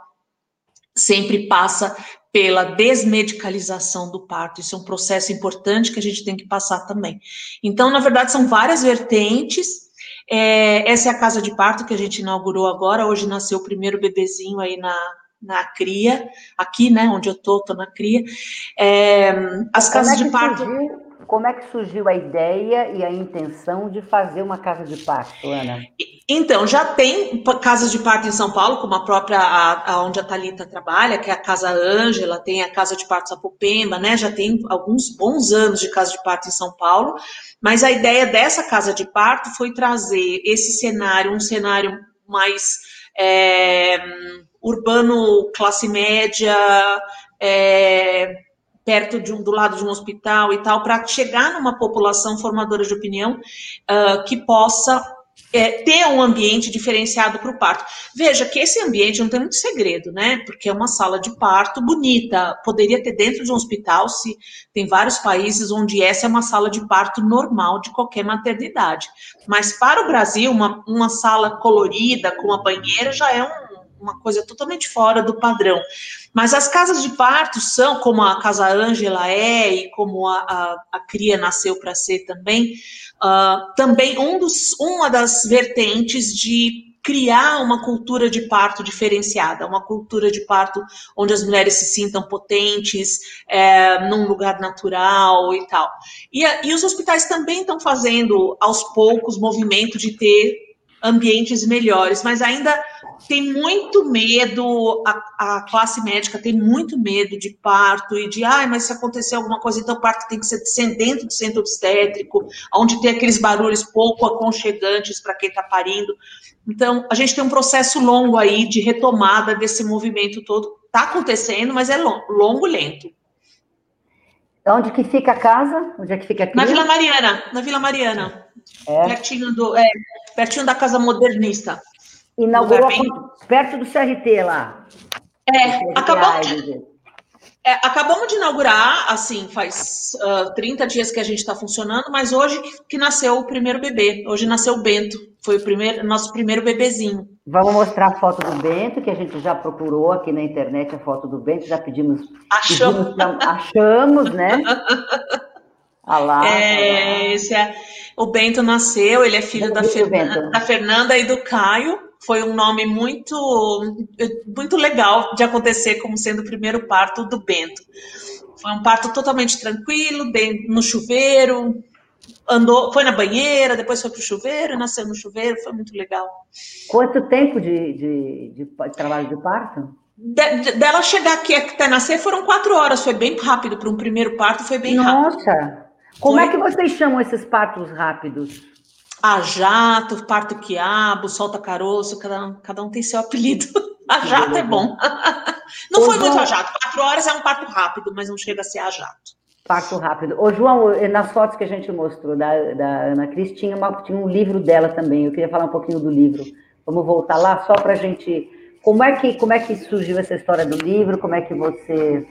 sempre passa pela desmedicalização do parto. Isso é um processo importante que a gente tem que passar também. Então, na verdade, são várias vertentes. É, essa é a casa de parto que a gente inaugurou agora. Hoje nasceu o primeiro bebezinho aí na, na cria, aqui, né, onde eu tô, tô na cria. É, as casas é de parto. Surgiu, como é que surgiu a ideia e a intenção de fazer uma casa de parto, Ana? Então, já tem casas de parto em São Paulo, como a própria, a, a onde a Thalita trabalha, que é a Casa Ângela, tem a Casa de Parto Sapopemba, né? Já tem alguns bons anos de casa de parto em São Paulo. Mas a ideia dessa casa de parto foi trazer esse cenário, um cenário mais é, urbano, classe média, é, perto de um, do lado de um hospital e tal, para chegar numa população formadora de opinião uh, que possa é, ter um ambiente diferenciado para o parto. Veja que esse ambiente não tem muito segredo, né? Porque é uma sala de parto bonita. Poderia ter dentro de um hospital, se tem vários países onde essa é uma sala de parto normal de qualquer maternidade. Mas para o Brasil, uma, uma sala colorida com uma banheira já é um uma coisa totalmente fora do padrão. Mas as casas de parto são, como a Casa Ângela é, e como a, a, a Cria nasceu para ser também, uh, também um dos, uma das vertentes de criar uma cultura de parto diferenciada, uma cultura de parto onde as mulheres se sintam potentes, é, num lugar natural e tal. E, e os hospitais também estão fazendo, aos poucos, movimento de ter ambientes melhores, mas ainda tem muito medo, a, a, classe médica tem muito medo de parto e de, ai, mas se acontecer alguma coisa, então o parto tem que ser dentro do centro obstétrico, onde tem aqueles barulhos pouco aconchegantes para quem está parindo. Então, a gente tem um processo longo aí de retomada desse movimento todo. Está acontecendo, mas é longo, longo lento. Onde que fica a casa? Onde é que fica aqui? Na Vila Mariana, na Vila Mariana. É. Pertinho, do, é, pertinho da Casa Modernista. Inaugurou perto do CRT lá. É, acabamos, é, acabamos de inaugurar, assim, faz uh, 30 dias que a gente está funcionando, mas hoje que nasceu o primeiro bebê. Hoje nasceu o Bento, foi o primeiro, nosso primeiro bebezinho. Vamos mostrar a foto do Bento, que a gente já procurou aqui na internet a foto do Bento, já pedimos. Achamos, pedimos, achamos né? Ah lá, é, esse é, o Bento nasceu, ele é filho da, Fernanda, da Fernanda e do Caio. Foi um nome muito, muito legal de acontecer como sendo o primeiro parto do Bento. Foi um parto totalmente tranquilo, no chuveiro, andou, foi na banheira, depois foi para o chuveiro, nasceu no chuveiro, foi muito legal. Quanto tempo de, de, de, de trabalho de parto? De, de, dela chegar aqui até nascer foram quatro horas, foi bem rápido para um primeiro parto, foi bem Nossa. rápido. Nossa! Como foi... é que vocês chamam esses partos rápidos? A jato, parto quiabo, solta caroço, cada, cada um tem seu apelido. A jato é bom. Não Ô, foi João... muito a jato. Quatro horas é um parto rápido, mas não chega a ser a jato. Parto rápido. Ô, João, nas fotos que a gente mostrou da, da Ana Cris, tinha, uma, tinha um livro dela também. Eu queria falar um pouquinho do livro. Vamos voltar lá só para a gente. Como é, que, como é que surgiu essa história do livro? Como é que você.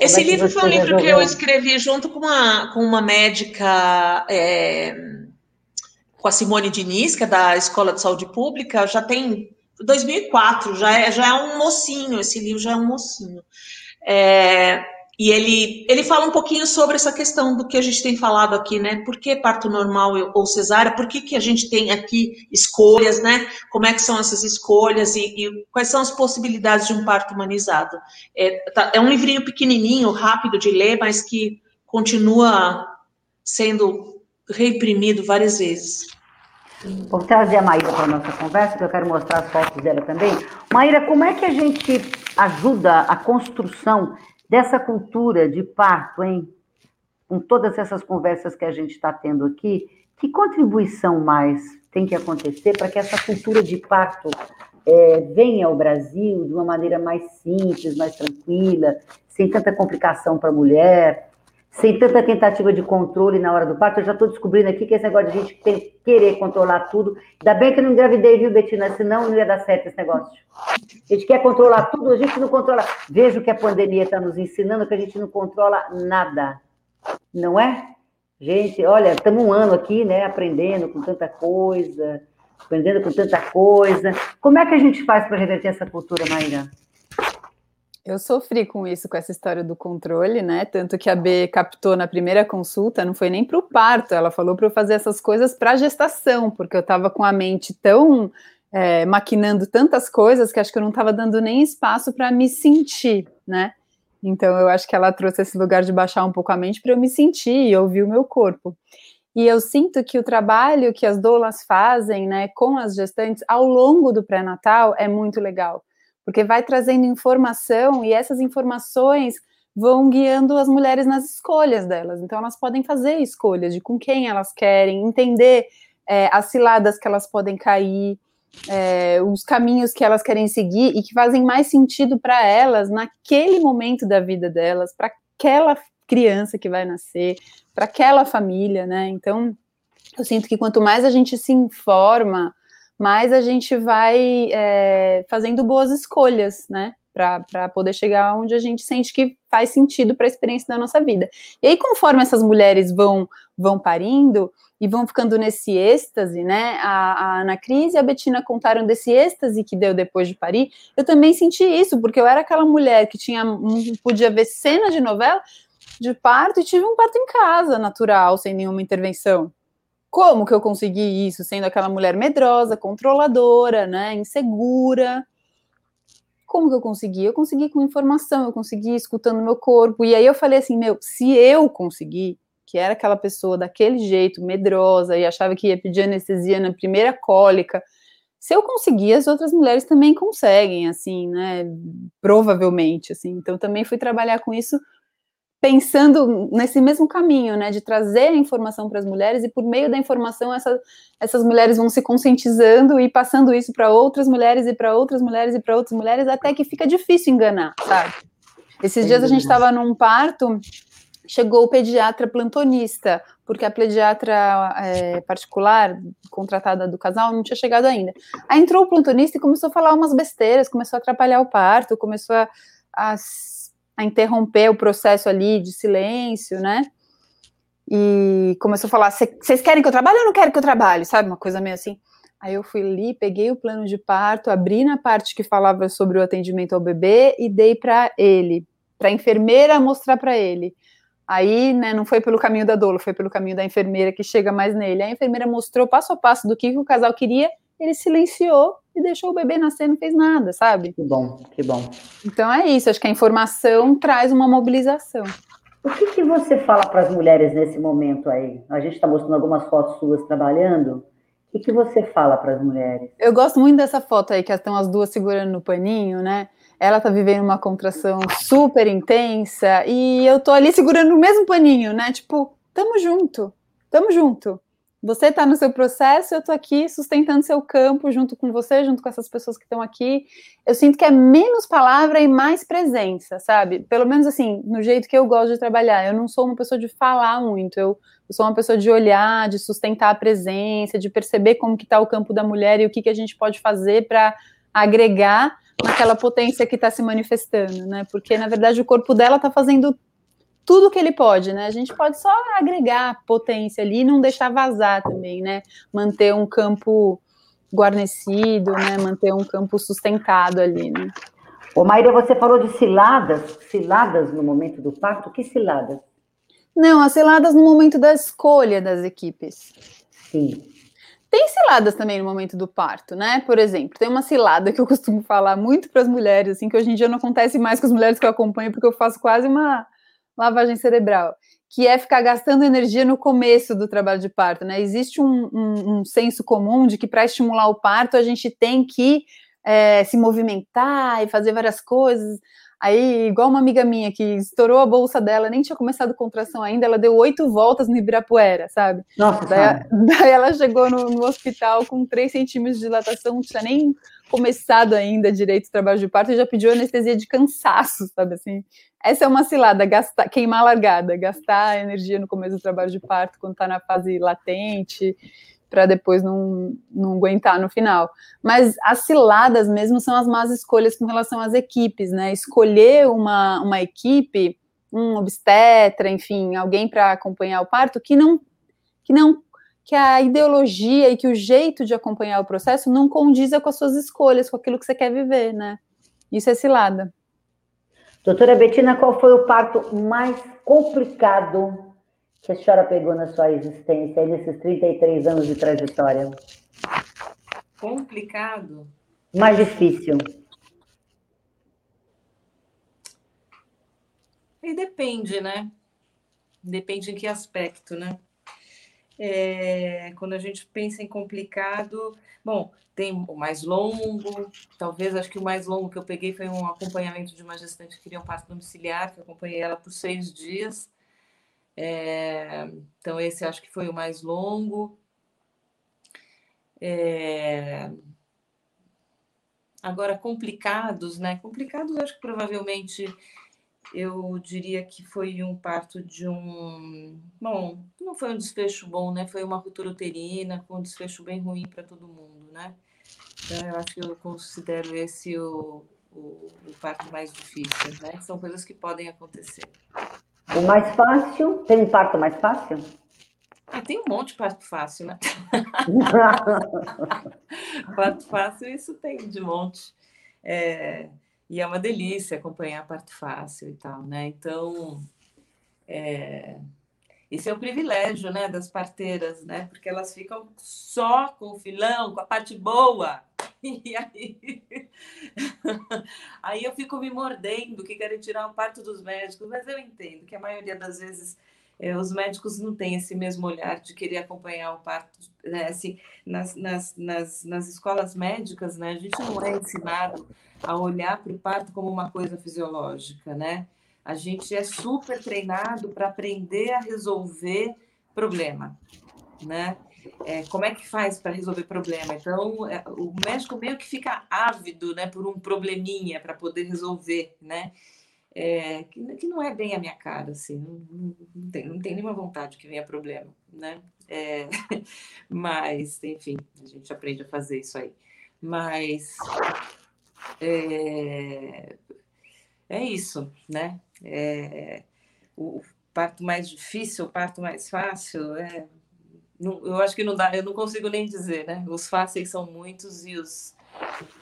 Esse é livro foi um livro resolveu? que eu escrevi junto com uma, com uma médica. É, com a Simone Diniz, que é da Escola de Saúde Pública, já tem 2004, já é, já é um mocinho, esse livro já é um mocinho. É, e ele, ele fala um pouquinho sobre essa questão do que a gente tem falado aqui, né? Por que parto normal ou cesárea? Por que, que a gente tem aqui escolhas, né? Como é que são essas escolhas e, e quais são as possibilidades de um parto humanizado? É, tá, é um livrinho pequenininho, rápido de ler, mas que continua sendo reimprimido várias vezes. Vou trazer a Maíra para a nossa conversa, que eu quero mostrar as fotos dela também. Maíra, como é que a gente ajuda a construção dessa cultura de parto, hein? Com todas essas conversas que a gente está tendo aqui, que contribuição mais tem que acontecer para que essa cultura de parto é, venha ao Brasil de uma maneira mais simples, mais tranquila, sem tanta complicação para a mulher? Sem tanta tentativa de controle na hora do parto, eu já estou descobrindo aqui que esse negócio de a gente ter, querer controlar tudo. Ainda bem que eu não engravidei, viu, Betina? Senão não ia dar certo esse negócio. A gente quer controlar tudo, a gente não controla. Vejo que a pandemia está nos ensinando que a gente não controla nada. Não é? Gente, olha, estamos um ano aqui, né, aprendendo com tanta coisa, aprendendo com tanta coisa. Como é que a gente faz para reverter essa cultura, Maíra? Eu sofri com isso, com essa história do controle, né? Tanto que a B captou na primeira consulta, não foi nem para o parto, ela falou para eu fazer essas coisas para gestação, porque eu estava com a mente tão é, maquinando tantas coisas que acho que eu não estava dando nem espaço para me sentir, né? Então eu acho que ela trouxe esse lugar de baixar um pouco a mente para eu me sentir e ouvir o meu corpo. E eu sinto que o trabalho que as doulas fazem, né, com as gestantes ao longo do pré-natal é muito legal porque vai trazendo informação e essas informações vão guiando as mulheres nas escolhas delas. Então, elas podem fazer escolhas de com quem elas querem, entender é, as ciladas que elas podem cair, é, os caminhos que elas querem seguir e que fazem mais sentido para elas naquele momento da vida delas, para aquela criança que vai nascer, para aquela família, né? Então, eu sinto que quanto mais a gente se informa, mais a gente vai é, fazendo boas escolhas, né? Para poder chegar onde a gente sente que faz sentido para a experiência da nossa vida. E aí, conforme essas mulheres vão vão parindo e vão ficando nesse êxtase, né? A, a Ana Cris e a Betina contaram desse êxtase que deu depois de parir. Eu também senti isso, porque eu era aquela mulher que tinha podia ver cena de novela de parto e tive um parto em casa, natural, sem nenhuma intervenção. Como que eu consegui isso, sendo aquela mulher medrosa, controladora, né, insegura? Como que eu consegui? Eu consegui com informação, eu consegui escutando meu corpo. E aí eu falei assim, meu, se eu conseguir, que era aquela pessoa daquele jeito, medrosa, e achava que ia pedir anestesia na primeira cólica, se eu conseguir, as outras mulheres também conseguem, assim, né? Provavelmente, assim. Então também fui trabalhar com isso pensando nesse mesmo caminho, né, de trazer a informação para as mulheres e por meio da informação essa, essas mulheres vão se conscientizando e passando isso para outras mulheres e para outras mulheres e para outras mulheres até que fica difícil enganar, sabe? Esses dias a gente estava num parto, chegou o pediatra plantonista, porque a pediatra é, particular contratada do casal não tinha chegado ainda. Aí entrou o plantonista e começou a falar umas besteiras, começou a atrapalhar o parto, começou a, a a interromper o processo ali de silêncio, né? E começou a falar: vocês querem que eu trabalhe ou não querem que eu trabalhe? Sabe, uma coisa meio assim. Aí eu fui ali, peguei o plano de parto, abri na parte que falava sobre o atendimento ao bebê e dei para ele, para a enfermeira mostrar para ele. Aí, né, não foi pelo caminho da dolo, foi pelo caminho da enfermeira que chega mais nele. A enfermeira mostrou passo a passo do que, que o casal queria, ele silenciou e deixou o bebê nascer, não fez nada, sabe? Que bom, que bom. Então é isso, acho que a informação traz uma mobilização. O que, que você fala para as mulheres nesse momento aí? A gente está mostrando algumas fotos suas trabalhando. O que, que você fala para as mulheres? Eu gosto muito dessa foto aí, que estão as duas segurando no paninho, né? Ela tá vivendo uma contração super intensa e eu tô ali segurando o mesmo paninho, né? Tipo, tamo junto, tamo junto. Você está no seu processo, eu estou aqui sustentando seu campo junto com você, junto com essas pessoas que estão aqui. Eu sinto que é menos palavra e mais presença, sabe? Pelo menos assim, no jeito que eu gosto de trabalhar. Eu não sou uma pessoa de falar muito, eu, eu sou uma pessoa de olhar, de sustentar a presença, de perceber como que está o campo da mulher e o que, que a gente pode fazer para agregar naquela potência que está se manifestando, né? Porque na verdade o corpo dela está fazendo tudo que ele pode, né? A gente pode só agregar potência ali e não deixar vazar também, né? Manter um campo guarnecido, né? Manter um campo sustentado ali, né? Ô, Maíra, você falou de ciladas, ciladas no momento do parto, que ciladas? Não, as ciladas no momento da escolha das equipes. Sim. Tem ciladas também no momento do parto, né? Por exemplo, tem uma cilada que eu costumo falar muito para as mulheres, assim, que hoje em dia não acontece mais com as mulheres que eu acompanho, porque eu faço quase uma lavagem cerebral, que é ficar gastando energia no começo do trabalho de parto, né? Existe um, um, um senso comum de que para estimular o parto a gente tem que é, se movimentar e fazer várias coisas. Aí, igual uma amiga minha que estourou a bolsa dela, nem tinha começado contração ainda, ela deu oito voltas no Ibirapuera, sabe? Nossa, daí, daí ela chegou no, no, hospital com três centímetros de dilatação, não tinha nem começado ainda direito o trabalho de parto e já pediu anestesia de cansaço, sabe assim? Essa é uma cilada, gastar, queimar a largada, gastar energia no começo do trabalho de parto quando está na fase latente, para depois não, não aguentar no final. Mas as ciladas mesmo são as más escolhas com relação às equipes, né? Escolher uma, uma equipe, um obstetra, enfim, alguém para acompanhar o parto que não que não que a ideologia e que o jeito de acompanhar o processo não condiza com as suas escolhas, com aquilo que você quer viver, né? Isso é cilada. Doutora Betina, qual foi o parto mais complicado que a senhora pegou na sua existência, nesses 33 anos de trajetória? Complicado? Mais difícil. E depende, né? Depende em que aspecto, né? É, quando a gente pensa em complicado, bom, tem o mais longo, talvez acho que o mais longo que eu peguei foi um acompanhamento de uma gestante que queria um parto domiciliar, que eu acompanhei ela por seis dias. É, então, esse acho que foi o mais longo. É, agora, complicados, né? Complicados, acho que provavelmente eu diria que foi um parto de um. Bom, não foi um desfecho bom, né? Foi uma ruptura uterina com um desfecho bem ruim para todo mundo, né? Então, eu acho que eu considero esse o, o, o parto mais difícil, né? São coisas que podem acontecer. O mais fácil? Tem um parto mais fácil? Ah, tem um monte de parto fácil, né? parto fácil, isso tem de monte. É, e é uma delícia acompanhar parto fácil e tal, né? Então, é, esse é o privilégio, né, das parteiras, né? Porque elas ficam só com o filão, com a parte boa. E aí, aí eu fico me mordendo que querem tirar o parto dos médicos, mas eu entendo que a maioria das vezes é, os médicos não têm esse mesmo olhar de querer acompanhar o parto. Né? Assim, nas, nas, nas, nas escolas médicas, né, a gente não é ensinado a olhar para o parto como uma coisa fisiológica, né? A gente é super treinado para aprender a resolver problema, né? É, como é que faz para resolver problema? Então, é, o médico meio que fica ávido, né, por um probleminha para poder resolver, né? É, que, que, não é bem a minha cara, assim, não, não, tem, não tem nenhuma vontade que venha problema, né? É, mas, enfim, a gente aprende a fazer isso aí. Mas é, é isso, né? É, o parto mais difícil, o parto mais fácil, é, não, eu acho que não dá, eu não consigo nem dizer, né? Os fáceis são muitos e os,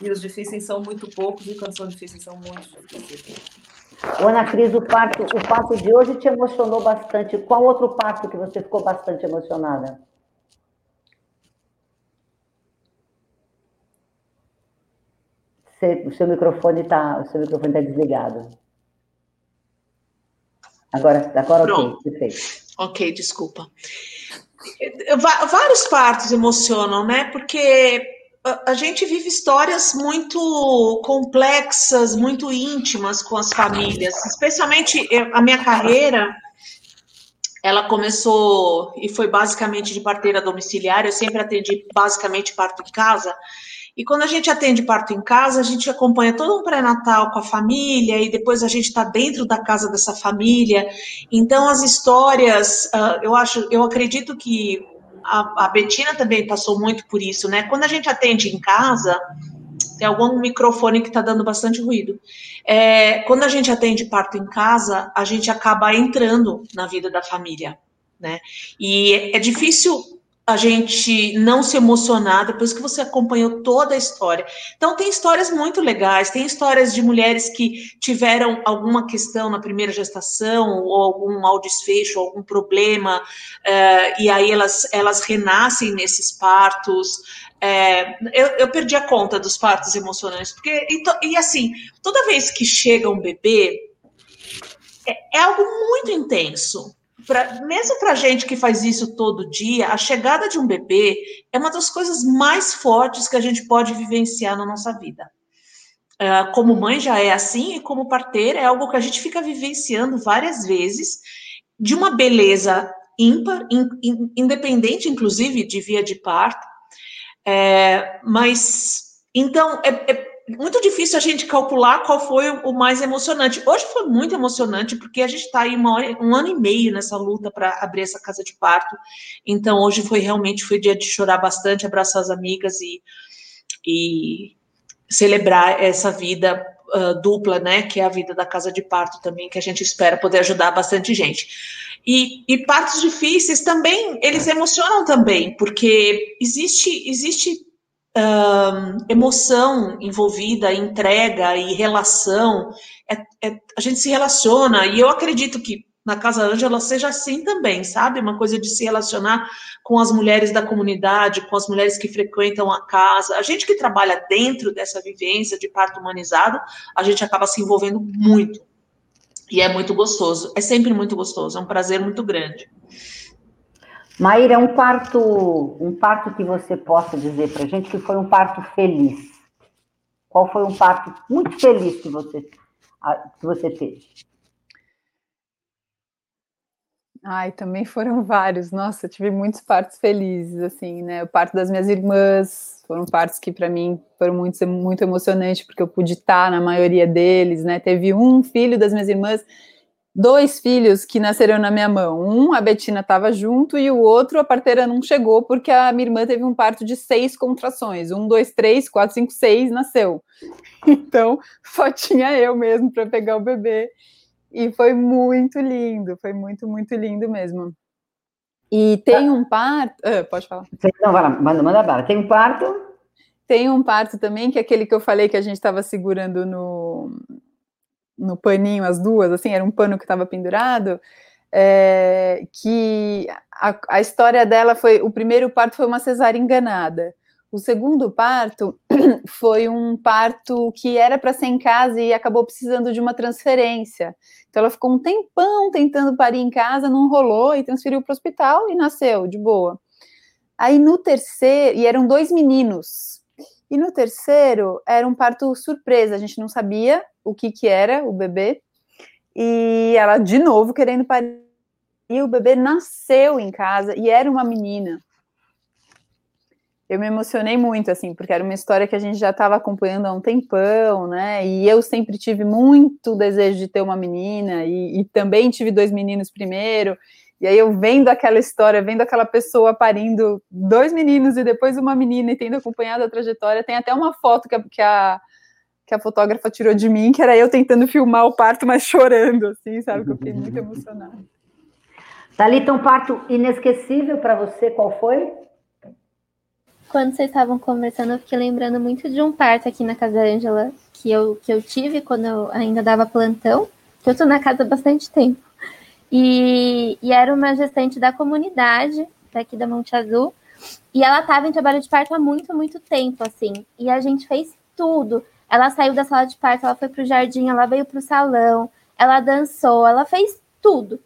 e os difíceis são muito poucos, e quando são difíceis são muito difíceis. Ô, Ana Cris, o parto, o parto de hoje te emocionou bastante. Qual outro parto que você ficou bastante emocionada? O seu microfone está o seu microfone tá desligado. Agora, agora Pronto. ok, perfeito. Ok, desculpa. Vários partos emocionam, né? Porque a gente vive histórias muito complexas, muito íntimas com as famílias, especialmente a minha carreira. Ela começou e foi basicamente de parteira domiciliar. Eu sempre atendi basicamente parto em casa. E quando a gente atende parto em casa, a gente acompanha todo um pré-natal com a família e depois a gente está dentro da casa dessa família. Então as histórias, uh, eu acho, eu acredito que a, a Betina também passou muito por isso, né? Quando a gente atende em casa, tem algum microfone que está dando bastante ruído. É, quando a gente atende parto em casa, a gente acaba entrando na vida da família, né? E é difícil a gente não se emocionar depois que você acompanhou toda a história. Então, tem histórias muito legais, tem histórias de mulheres que tiveram alguma questão na primeira gestação, ou algum mal desfecho, algum problema, uh, e aí elas, elas renascem nesses partos. É, eu, eu, perdi a conta dos partos emocionantes, porque, e, e assim, toda vez que chega um bebê, é, é algo muito intenso pra, mesmo para gente que faz isso todo dia, a chegada de um bebê é uma das coisas mais fortes que a gente pode vivenciar na nossa vida. Uh, como mãe já é assim, e como parteira é algo que a gente fica vivenciando várias vezes, de uma beleza ímpar, in, in, independente, inclusive, de via de parto. É, mas, então, é, é muito difícil a gente calcular qual foi o mais emocionante. Hoje foi muito emocionante, porque a gente está aí hora, um ano e meio nessa luta para abrir essa casa de parto. Então, hoje foi realmente foi dia de chorar bastante, abraçar as amigas e, e celebrar essa vida uh, dupla, né? Que é a vida da casa de parto também, que a gente espera poder ajudar bastante gente. E, e partos difíceis também, eles emocionam também, porque existe, existe uh, emoção envolvida, entrega e relação. É, é, a gente se relaciona, e eu acredito que na Casa Ângela seja assim também, sabe? Uma coisa de se relacionar com as mulheres da comunidade, com as mulheres que frequentam a casa. A gente que trabalha dentro dessa vivência de parto humanizado, a gente acaba se envolvendo muito. E é muito gostoso. É sempre muito gostoso, é um prazer muito grande. Maíra, um parto, um parto que você possa dizer para a gente que foi um parto feliz. Qual foi um parto muito feliz que você, que você teve? Ai, também foram vários. Nossa, tive muitos partos felizes, assim, né? O parto das minhas irmãs foram partos que para mim foram muito, muito emocionantes, porque eu pude estar na maioria deles, né? Teve um filho das minhas irmãs dois filhos que nasceram na minha mão. Um, a Betina estava junto, e o outro, a parteira não chegou, porque a minha irmã teve um parto de seis contrações. Um, dois, três, quatro, cinco, seis, nasceu. Então, só tinha eu mesmo para pegar o bebê. E foi muito lindo, foi muito, muito lindo mesmo. E tem um parto. Ah, pode falar. Não, vai lá, manda, manda bala. Tem um parto? Tem um parto também, que é aquele que eu falei que a gente estava segurando no, no paninho as duas, assim, era um pano que estava pendurado, é, que a, a, história dela foi, o primeiro parto foi uma cesárea enganada, o segundo parto foi um parto que era para ser em casa e acabou precisando de uma transferência. Então ela ficou um tempão tentando parir em casa, não rolou e transferiu para o hospital e nasceu de boa. Aí no terceiro, e eram dois meninos. E no terceiro era um parto surpresa, a gente não sabia o que, que era o bebê, e ela de novo querendo parir, e o bebê nasceu em casa e era uma menina. Eu me emocionei muito, assim, porque era uma história que a gente já estava acompanhando há um tempão, né? E eu sempre tive muito desejo de ter uma menina, e, e também tive dois meninos primeiro. E aí eu vendo aquela história, vendo aquela pessoa parindo dois meninos e depois uma menina e tendo acompanhado a trajetória, tem até uma foto que a, que a que a fotógrafa tirou de mim, que era eu tentando filmar o parto, mas chorando, assim, sabe? Que eu fiquei muito emocionada. Thalita, um parto inesquecível para você, qual foi? Quando vocês estavam conversando, eu fiquei lembrando muito de um parto aqui na Casa Ângela, que eu, que eu tive quando eu ainda dava plantão, que eu estou na casa há bastante tempo. E, e era uma gestante da comunidade, daqui da Monte Azul, e ela estava em trabalho de parto há muito, muito tempo, assim. E a gente fez tudo Ela saiu da sala de parto, ela foi para o jardim, ela veio para o salão, ela dançou, ela fez tudo.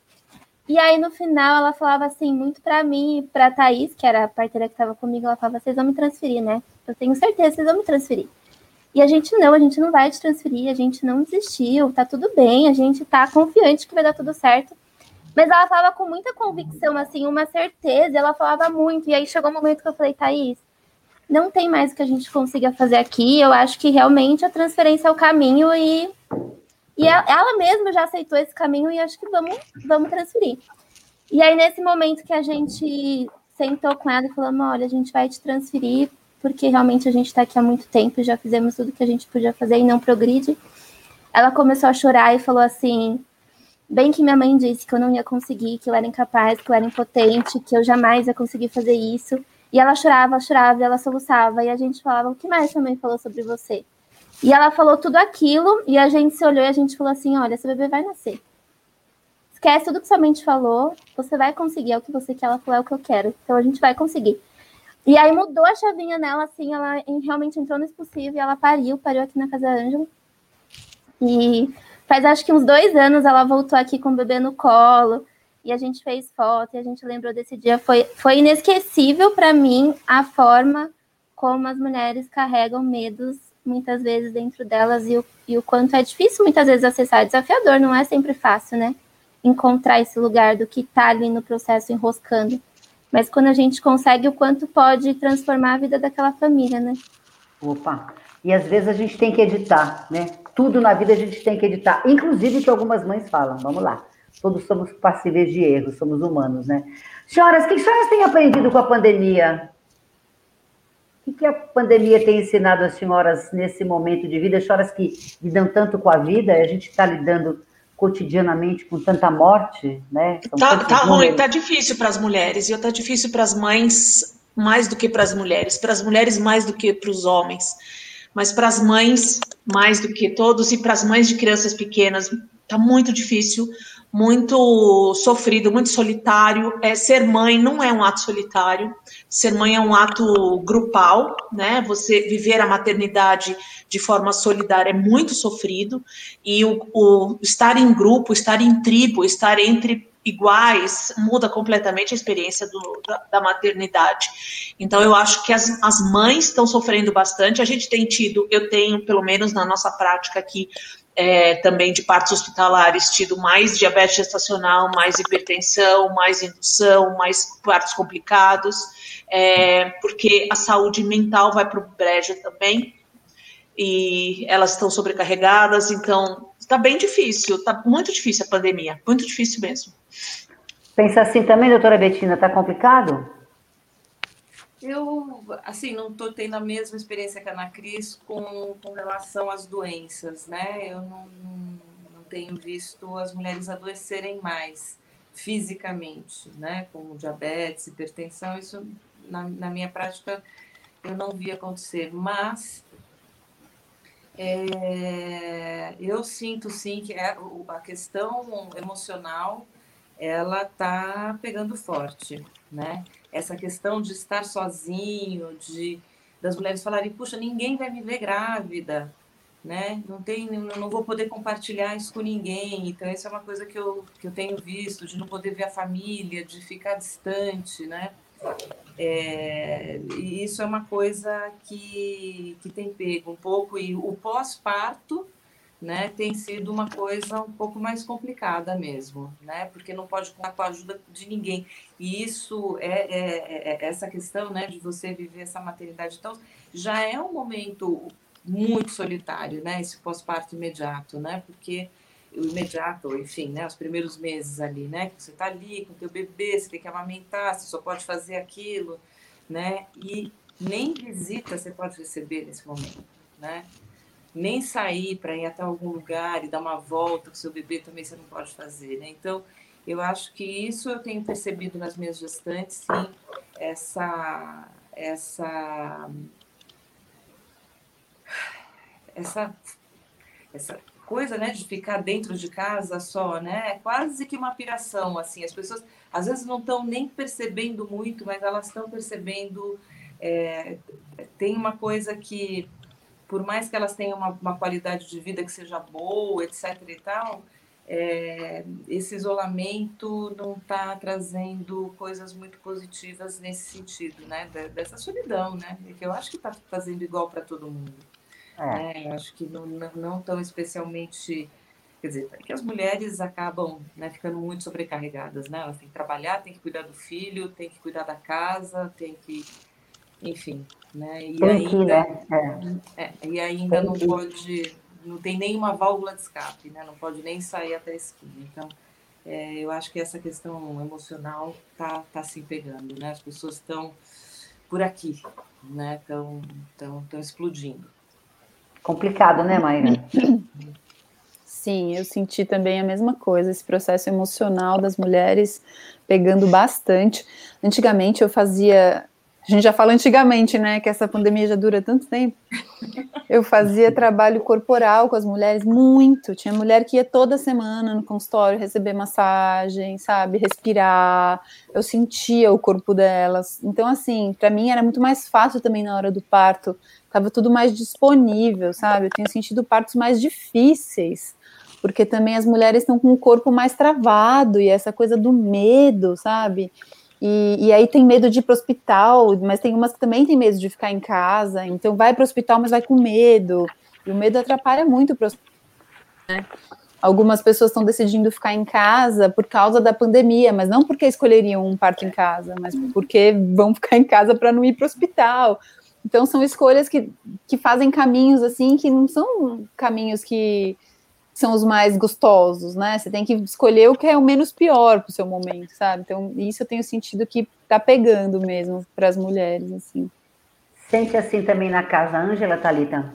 E aí, no final, ela falava assim, muito para mim e pra Thaís, que era a parteira que estava comigo, ela falava, vocês vão me transferir, né? Eu tenho certeza vocês vão me transferir. E a gente não, a gente não vai te transferir, a gente não desistiu, tá tudo bem, a gente tá confiante que vai dar tudo certo. Mas ela falava com muita convicção, assim, uma certeza, ela falava muito. E aí chegou um momento que eu falei, Thaís, não tem mais o que a gente consiga fazer aqui. Eu acho que realmente a transferência é o caminho e, e ela, mesma já aceitou esse caminho e acho que vamos, vamos transferir. E aí, nesse momento que a gente sentou com ela e falou: olha, a gente vai te transferir porque realmente a gente está aqui há muito tempo e já fizemos tudo que a gente podia fazer e não progride. Ela começou a chorar e falou assim: bem que minha mãe disse que eu não ia conseguir, que eu era incapaz, que eu era impotente, que eu jamais ia conseguir fazer isso. E ela chorava, chorava, ela soluçava, e a gente falava: o que mais sua mãe falou sobre você? E ela falou tudo aquilo, e a gente se olhou e a gente falou assim: olha, seu bebê vai nascer. Esquece tudo que sua mãe te falou, você vai conseguir, é o que você quer. Ela falou: é o que eu quero, então a gente vai conseguir. E aí mudou a chavinha nela, assim, ela realmente entrou no expulsivo e ela pariu, pariu aqui na Casa Ângela. E faz acho que uns dois anos ela voltou aqui com o bebê no colo e a gente fez foto e a gente lembrou desse dia. Foi, foi inesquecível para mim a forma como as mulheres carregam medos muitas vezes dentro delas e o, e o quanto é difícil muitas vezes acessar. É desafiador, não é sempre fácil, né? Encontrar esse lugar do que está ali no processo enroscando mas quando a gente consegue, o quanto pode transformar a vida daquela família, né? Opa! E às vezes a gente tem que editar, né? Tudo na vida a gente tem que editar, inclusive o que algumas mães falam. Vamos lá. Todos somos passíveis de erros, somos humanos, né? Senhoras, o que senhoras têm aprendido com a pandemia? O que a pandemia tem ensinado às senhoras nesse momento de vida? As senhoras que lidam tanto com a vida, a gente está lidando cotidianamente com tanta morte, né? São tá, tá ruim, tá difícil para as mulheres e tá difícil para as mães mais do que para as mulheres, para as mulheres mais do que para os homens, mas para as mães mais do que todos e para as mães de crianças pequenas tá muito difícil muito sofrido, muito solitário. É, ser mãe não é um ato solitário, ser mãe é um ato grupal, né? Você viver a maternidade de forma solidária é muito sofrido, e o, o estar em grupo, estar em tribo, estar entre iguais muda completamente a experiência do, da, da, maternidade. Então, eu acho que as, as mães estão sofrendo bastante. A gente tem tido, eu tenho, pelo menos na nossa prática aqui, é, também de partos hospitalares tido mais diabetes gestacional, mais hipertensão, mais indução, mais partos complicados, é, porque a saúde mental vai para o brejo também, e elas estão sobrecarregadas, então está bem difícil, está muito difícil a pandemia, muito difícil mesmo. Pensa assim também, doutora Betina, está complicado? Eu, assim, não estou tendo a mesma experiência que a Ana Cris com, com relação às doenças, né? Eu não, não tenho visto as mulheres adoecerem mais fisicamente, né? Como diabetes, hipertensão, isso na, na minha prática eu não vi acontecer, mas é, eu sinto sim que é, a questão emocional ela está pegando forte, né? essa questão de estar sozinho, de das mulheres falarem, puxa, ninguém vai me ver grávida, né? Não tem, não vou poder compartilhar isso com ninguém. Então isso é uma coisa que eu, que eu tenho visto, de não poder ver a família, de ficar distante, né? É, e isso é uma coisa que, que tem pego um pouco e o pós-parto né, tem sido uma coisa um pouco mais complicada mesmo, né, porque não pode contar com a ajuda de ninguém. E isso é, é, é, é essa questão, né, de você viver essa maternidade. Então, já é um momento muito solitário, né, esse pós-parto imediato, né, porque o imediato, enfim, né, os primeiros meses ali, né, que você está ali com o teu bebê, você tem que amamentar, você só pode fazer aquilo, né, e nem visita você pode receber nesse momento, né, nem sair para ir até algum lugar e dar uma volta com seu bebê também você não pode fazer, né? Então, eu acho que isso eu tenho percebido nas minhas gestantes, sim, essa essa essa essa coisa, né, de ficar dentro de casa só, né? É quase que uma piração, assim. As pessoas às vezes não estão nem percebendo muito, mas elas estão percebendo. É, tem uma coisa que por mais que elas tenham uma, uma qualidade de vida que seja boa, etc. e tal, é, esse isolamento não está trazendo coisas muito positivas nesse sentido, né? Dessa solidão, né? Que eu acho que está fazendo igual para todo mundo. É. Né? Eu acho que não, não tão especialmente. Quer dizer, que as mulheres acabam né, ficando muito sobrecarregadas, né? Elas têm que trabalhar, têm que cuidar do filho, têm que cuidar da casa, têm que. Enfim, né? E tem ainda, que, né? É. É, e ainda não pode não tem nenhuma válvula de escape, né? Não pode nem sair até a esquina. Então, é, eu acho que essa questão emocional tá, tá se pegando, né? As pessoas estão por aqui, né? Estão tão, tão explodindo. Complicado, né, Maíra? Sim, eu senti também a mesma coisa, esse processo emocional das mulheres pegando bastante. Antigamente eu fazia a gente já fala antigamente, né, que essa pandemia já dura tanto tempo. Eu fazia trabalho corporal com as mulheres muito. Tinha mulher que ia toda semana no consultório receber massagem, sabe, respirar. Eu sentia o corpo delas. Então, assim, para mim era muito mais fácil também na hora do parto. Tava tudo mais disponível, sabe? Eu tenho sentido partos mais difíceis porque também as mulheres estão com o corpo mais travado e essa coisa do medo, sabe? E, e, aí tem medo de ir para o hospital, mas tem umas que também tem medo de ficar em casa, então vai para o hospital, mas vai com medo. E o medo atrapalha muito o hospital. Né? Algumas pessoas estão decidindo ficar em casa por causa da pandemia, mas não porque escolheriam um parto em casa, mas porque vão ficar em casa para não ir para o hospital. Então são escolhas que, que fazem caminhos assim que não são caminhos que são os mais gostosos, né? Você tem que escolher o que é o menos pior para o seu momento, sabe? Então, isso eu tenho sentido que tá pegando mesmo para as mulheres, assim. Sente assim também na casa, Ângela, Thalita?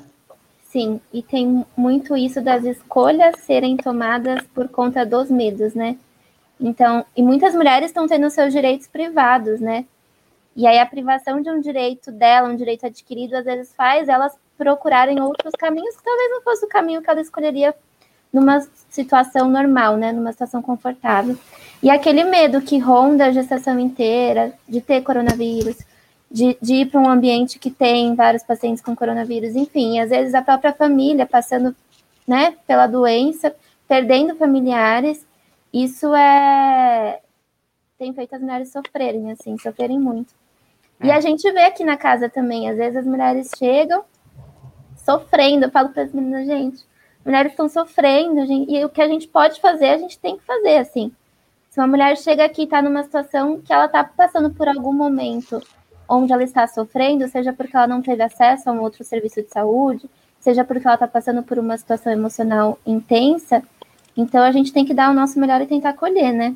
Sim, e tem muito isso das escolhas serem tomadas por conta dos medos, né? Então, e muitas mulheres estão tendo seus direitos privados, né? E aí a privação de um direito dela, um direito adquirido, às vezes faz elas procurarem outros caminhos que talvez não fosse o caminho que ela escolheria numa situação normal, né, numa situação confortável. E aquele medo que ronda a gestação inteira de ter coronavírus, de, de ir para um ambiente que tem vários pacientes com coronavírus, enfim, às vezes a própria família passando, né, pela doença, perdendo familiares, isso é tem feito as mulheres sofrerem, assim, sofrerem muito. É. E a gente vê aqui na casa também, às vezes as mulheres chegam sofrendo, eu falo para as meninas, gente, mulheres estão sofrendo, gente, e o que a gente pode fazer, a gente tem que fazer, assim. Se uma mulher chega aqui e está numa situação que ela está passando por algum momento onde ela está sofrendo, seja porque ela não teve acesso a um outro serviço de saúde, seja porque ela está passando por uma situação emocional intensa, então a gente tem que dar o nosso melhor e tentar acolher, né?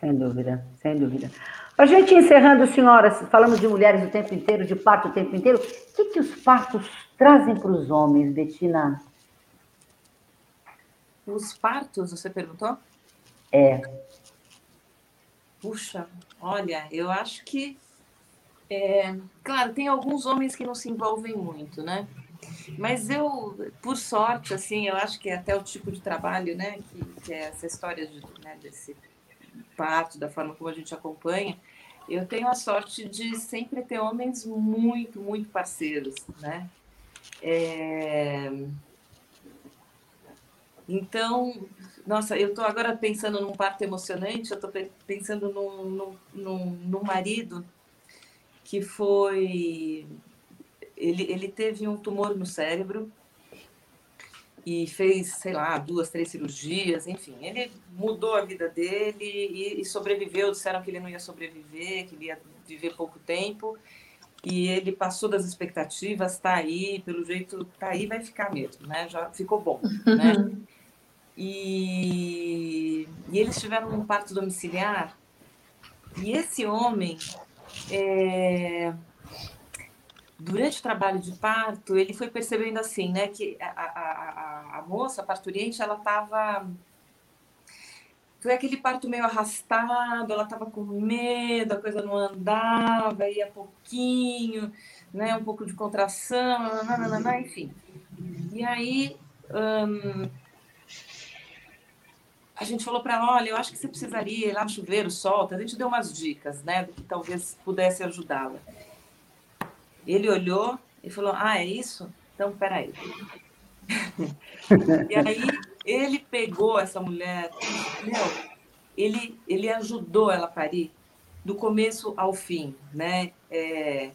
Sem dúvida, sem dúvida. A gente encerrando, senhoras, falamos de mulheres o tempo inteiro, de parto o tempo inteiro. O que, que os partos trazem para os homens, Betina? Os partos, você perguntou? É. Puxa, olha, eu acho que. É, claro, tem alguns homens que não se envolvem muito, né? Mas eu, por sorte, assim, eu acho que é até o tipo de trabalho, né, que, que é essa história de, né, desse parto, da forma como a gente acompanha, eu tenho a sorte de sempre ter homens muito, muito parceiros, né? É, então, nossa, eu estou agora pensando num parto emocionante, eu estou pensando num, num, num, marido que foi. Ele, ele teve um tumor no cérebro e fez, sei lá, duas, três cirurgias, enfim. Ele mudou a vida dele e, e sobreviveu. Disseram que ele não ia sobreviver, que ele ia viver pouco tempo. E ele passou das expectativas, está aí, pelo jeito, está aí, vai ficar mesmo, né? Já ficou bom, né? E, e eles tiveram um parto domiciliar. E esse homem, é, durante o trabalho de parto, ele foi percebendo assim, né, que a, a, a, moça, a parturiente, ela estava foi aquele parto meio arrastado, ela estava com medo, a coisa não andava, ia pouquinho, né, um pouco de contração, nananana, enfim. E aí, hum, a gente falou para ela, olha, eu acho que você precisaria ir lá no chuveiro, solta. A gente deu umas dicas, né, do que talvez pudesse ajudá-la. Ele olhou e falou, ah, é isso? Então, peraí. e aí ele pegou essa mulher, meu, ele, ele ajudou ela a parir do começo ao fim, né? É,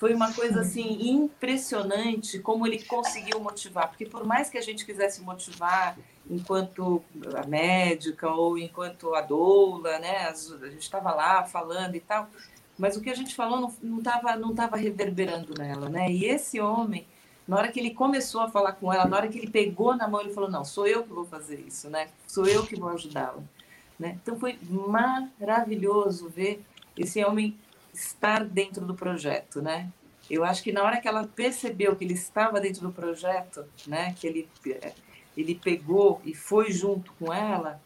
foi uma coisa assim impressionante como ele conseguiu motivar, porque por mais que a gente quisesse motivar enquanto a médica ou enquanto a doula, né, a gente estava lá falando e tal, mas o que a gente falou não estava não tava reverberando nela, né? E esse homem, na hora que ele começou a falar com ela, na hora que ele pegou na mão, ele falou: Não, sou eu que vou fazer isso, né? Sou eu que vou ajudá-la. Né? Então foi maravilhoso ver esse homem estar dentro do projeto, né? Eu acho que na hora que ela percebeu que ele estava dentro do projeto, né, que ele ele pegou e foi junto com ela,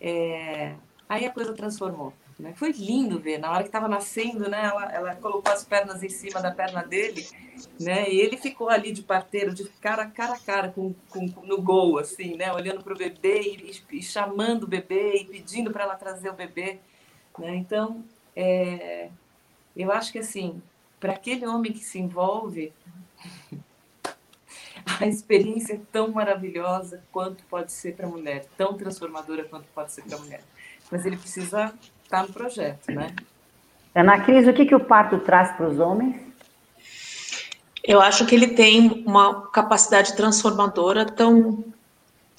é, aí a coisa transformou. Né? Foi lindo ver, na hora que estava nascendo, né, ela, ela colocou as pernas em cima da perna dele, né, e ele ficou ali de parteiro, de cara, cara a cara com, com, no gol, assim, né, olhando para o bebê e, e, chamando o bebê e pedindo para ela trazer o bebê. Né? Então, é, eu acho que, assim, para aquele homem que se envolve, a experiência é tão maravilhosa quanto pode ser para a mulher, tão transformadora quanto pode ser para a mulher. Mas ele precisa está no projeto, né? Ana Cris, o que, que o parto traz para os homens? Eu acho que ele tem uma capacidade transformadora tão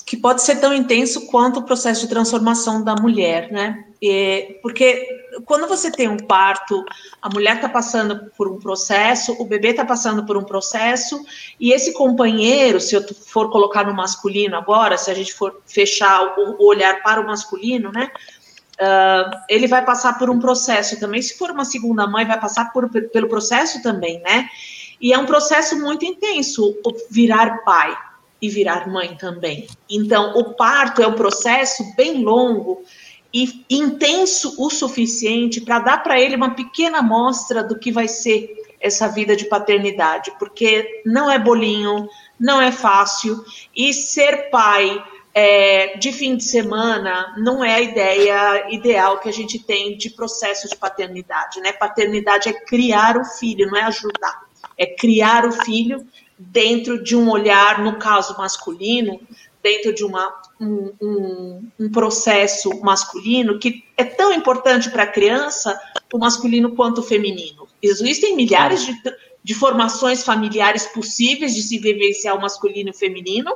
que pode ser tão intenso quanto o processo de transformação da mulher, né? E, porque quando você tem um parto, a mulher está passando por um processo, o bebê está passando por um processo, e esse companheiro, se eu for colocar no masculino agora, se a gente for fechar o olhar para o masculino, né? Uh, ele vai passar por um processo também. Se for uma segunda mãe, vai passar por, pelo processo também, né? E é um processo muito intenso virar pai e virar mãe também. Então, o parto é um processo bem longo e intenso o suficiente para dar para ele uma pequena amostra do que vai ser essa vida de paternidade, porque não é bolinho, não é fácil, e ser pai é, de fim de semana não é a ideia ideal que a gente tem de processo de paternidade, né? Paternidade é criar o filho, não é ajudar, é criar o filho dentro de um olhar, no caso masculino, dentro de uma, um, um, um processo masculino que é tão importante para a criança, o masculino quanto o feminino. Existem milhares de, de formações familiares possíveis de se vivenciar o masculino e o feminino,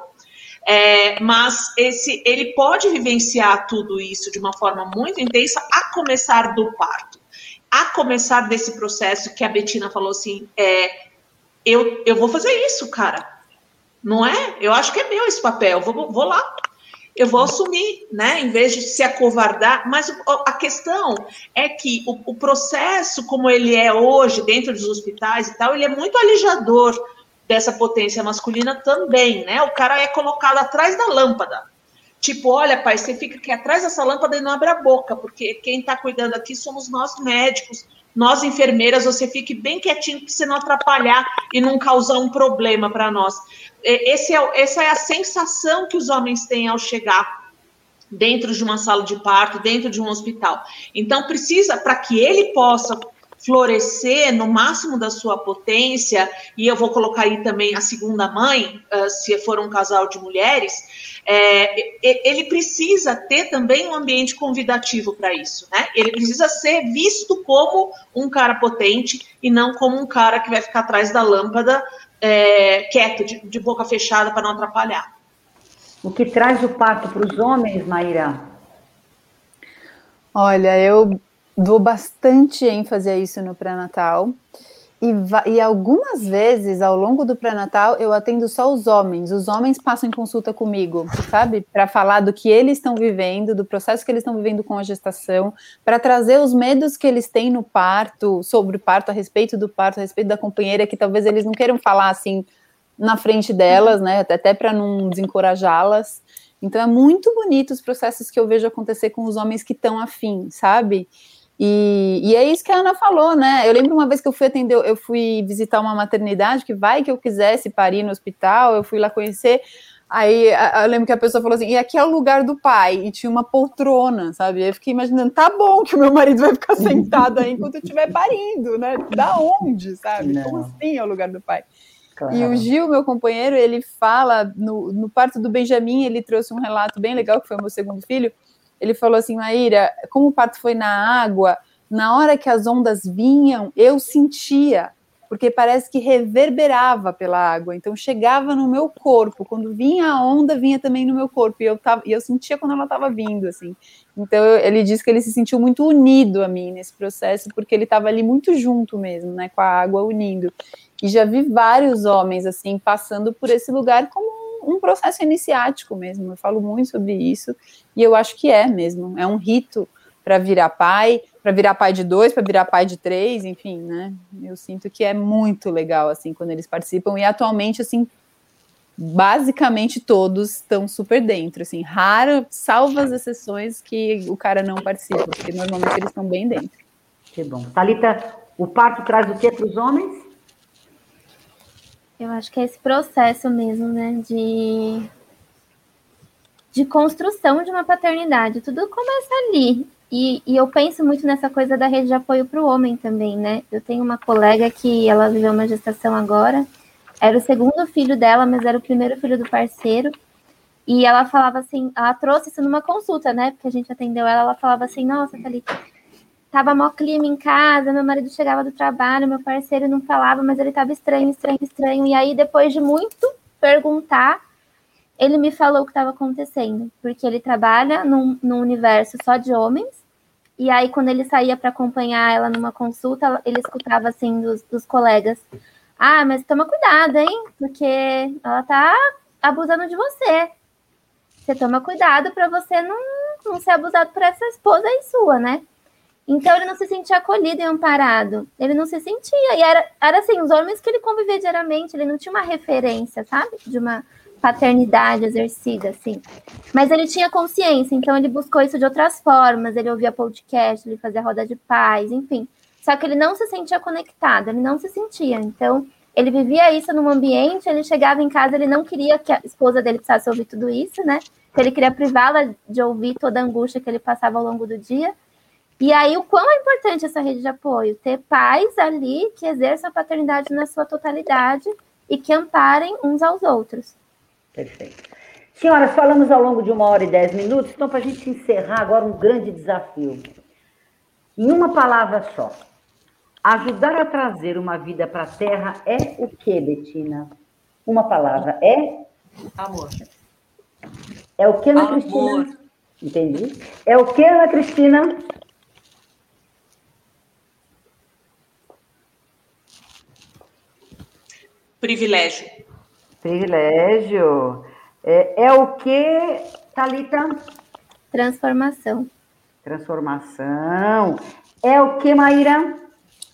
é, mas esse, ele pode vivenciar tudo isso de uma forma muito intensa, a começar do parto, a começar desse processo que a Betina falou assim: é, eu, eu vou fazer isso, cara. Não é? Eu acho que é meu esse papel, vou, vou lá. Eu vou assumir, né? Em vez de se acovardar. Mas a questão é que o, o processo, como ele é hoje, dentro dos hospitais e tal, ele é muito alijador dessa potência masculina também, né? O cara é colocado atrás da lâmpada. Tipo, olha, pai, você fica aqui atrás dessa lâmpada e não abre a boca, porque quem está cuidando aqui somos nós médicos, nós enfermeiras, você fique bem quietinho para você não atrapalhar e não causar um problema para nós. Esse é, essa é a sensação que os homens têm ao chegar dentro de uma sala de parto, dentro de um hospital. Então, precisa, para que ele possa florescer no máximo da sua potência, e eu vou colocar aí também a segunda mãe, uh, se for um casal de mulheres, é, ele precisa ter também um ambiente convidativo para isso, né? Ele precisa ser visto como um cara potente e não como um cara que vai ficar atrás da lâmpada é, quieto, de, de boca fechada para não atrapalhar. O que traz o parto para os homens, Maíra? Olha, eu dou bastante ênfase a isso no pré-natal. E, e, algumas vezes ao longo do pré-natal eu atendo só os homens. Os homens passam em consulta comigo, sabe? Para falar do que eles estão vivendo, do processo que eles estão vivendo com a gestação, para trazer os medos que eles têm no parto, sobre o parto, a respeito do parto, a respeito da companheira, que talvez eles não queiram falar assim na frente delas, né? Até para não desencorajá-las. Então é muito bonito os processos que eu vejo acontecer com os homens que estão afim, sabe? E, e, é isso que a Ana falou, né? Eu lembro uma vez que eu fui atender, eu fui visitar uma maternidade que vai que eu quisesse parir no hospital, eu fui lá conhecer. Aí eu lembro que a pessoa falou assim: e aqui é o lugar do pai, e tinha uma poltrona, sabe? Eu fiquei imaginando, tá bom que o meu marido vai ficar sentado aí enquanto eu estiver parindo, né? Da onde, sabe? Não. Como assim é o lugar do pai? Claro. E o Gil, meu companheiro, ele fala, no, no parto do Benjamin, ele trouxe um relato bem legal, que foi o meu segundo filho. Ele falou assim, Maíra, como o parto foi na água, na hora que as ondas vinham, eu sentia porque parece que reverberava pela água, então chegava no meu corpo, quando vinha a onda, vinha também no meu corpo, e eu, tava, e eu sentia quando ela estava vindo, assim. Então ele disse que ele se sentiu muito unido a mim nesse processo, porque ele estava ali muito junto mesmo, né, com a água unindo. E já vi vários homens, assim, passando por esse lugar como um processo iniciático mesmo, eu falo muito sobre isso, e eu acho que é mesmo, é um rito para virar pai, para virar pai de dois, para virar pai de três, enfim, né? Eu sinto que é muito legal assim quando eles participam e atualmente assim basicamente todos estão super dentro, assim, raro, salvo as exceções que o cara não participa, porque normalmente eles estão bem dentro. Que bom. Talita, o parto traz o que para os homens? Eu acho que é esse processo mesmo, né, de de construção de uma paternidade. Tudo começa ali. E, e, eu penso muito nessa coisa da rede de apoio para o homem também, né? Eu tenho uma colega que ela viveu uma gestação agora, era o segundo filho dela, mas era o primeiro filho do parceiro. E ela falava assim, ela trouxe isso numa consulta, né? Porque a gente atendeu ela, ela falava assim, nossa, Thalita, tava mó clima em casa, meu marido chegava do trabalho, meu parceiro não falava, mas ele tava estranho, estranho, estranho. E aí, depois de muito perguntar, ele me falou o que estava acontecendo, porque ele trabalha num, num universo só de homens, e aí, quando ele saía para acompanhar ela numa consulta, ele escutava assim dos, dos colegas: Ah, mas toma cuidado, hein? Porque ela tá abusando de você. Você toma cuidado para você não, não ser abusado por essa esposa aí sua, né? Então ele não se sentia acolhido e amparado. Ele não se sentia. E era, era assim, os homens que ele convivia diariamente, ele não tinha uma referência, sabe? De uma paternidade exercida, assim. Mas ele tinha consciência, então ele buscou isso de outras formas. Ele ouvia podcast, ele fazia roda de paz, enfim. Só que ele não se sentia conectado, ele não se sentia. Então, ele vivia isso num ambiente, ele chegava em casa, ele não queria que a esposa dele precisasse ouvir tudo isso, né? Então, ele queria privá-la de ouvir toda a angústia que ele passava ao longo do dia. E aí, o quão é importante essa rede de apoio? Ter pais ali que exerçam a paternidade na sua totalidade e que amparem uns aos outros. Perfeito. Senhoras, falamos ao longo de uma hora e dez minutos, então, para a gente encerrar agora um grande desafio. Em uma palavra só, ajudar a trazer uma vida para a Terra é o que, Betina? Uma palavra, é? Amor. É o que, Ana Amor. Cristina? Entendi. É o que, Ana Cristina? Privilégio. Privilégio. É, é o que, Thalita? Transformação. Transformação. É o que, Maíra?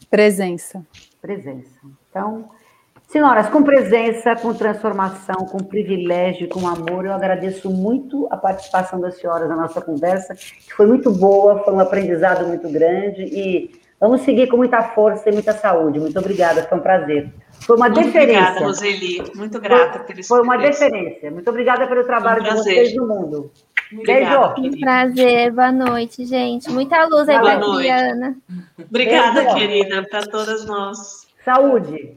Presença. Presença. Então, senhoras, com presença, com transformação, com privilégio, com amor, eu agradeço muito a participação das senhoras na nossa conversa, que foi muito boa, foi um aprendizado muito grande e vamos seguir com muita força e muita saúde. Muito obrigada, foi um prazer. Foi uma Muito deferência. Obrigada, Roseli. Muito grata por isso. Foi uma deferência. Muito obrigada pelo trabalho um de vocês no mundo. Obrigada, Beijo. Um prazer. Boa noite, gente. Muita luz aí para Ana. Obrigada, Beijo. querida, para todas nós. Saúde.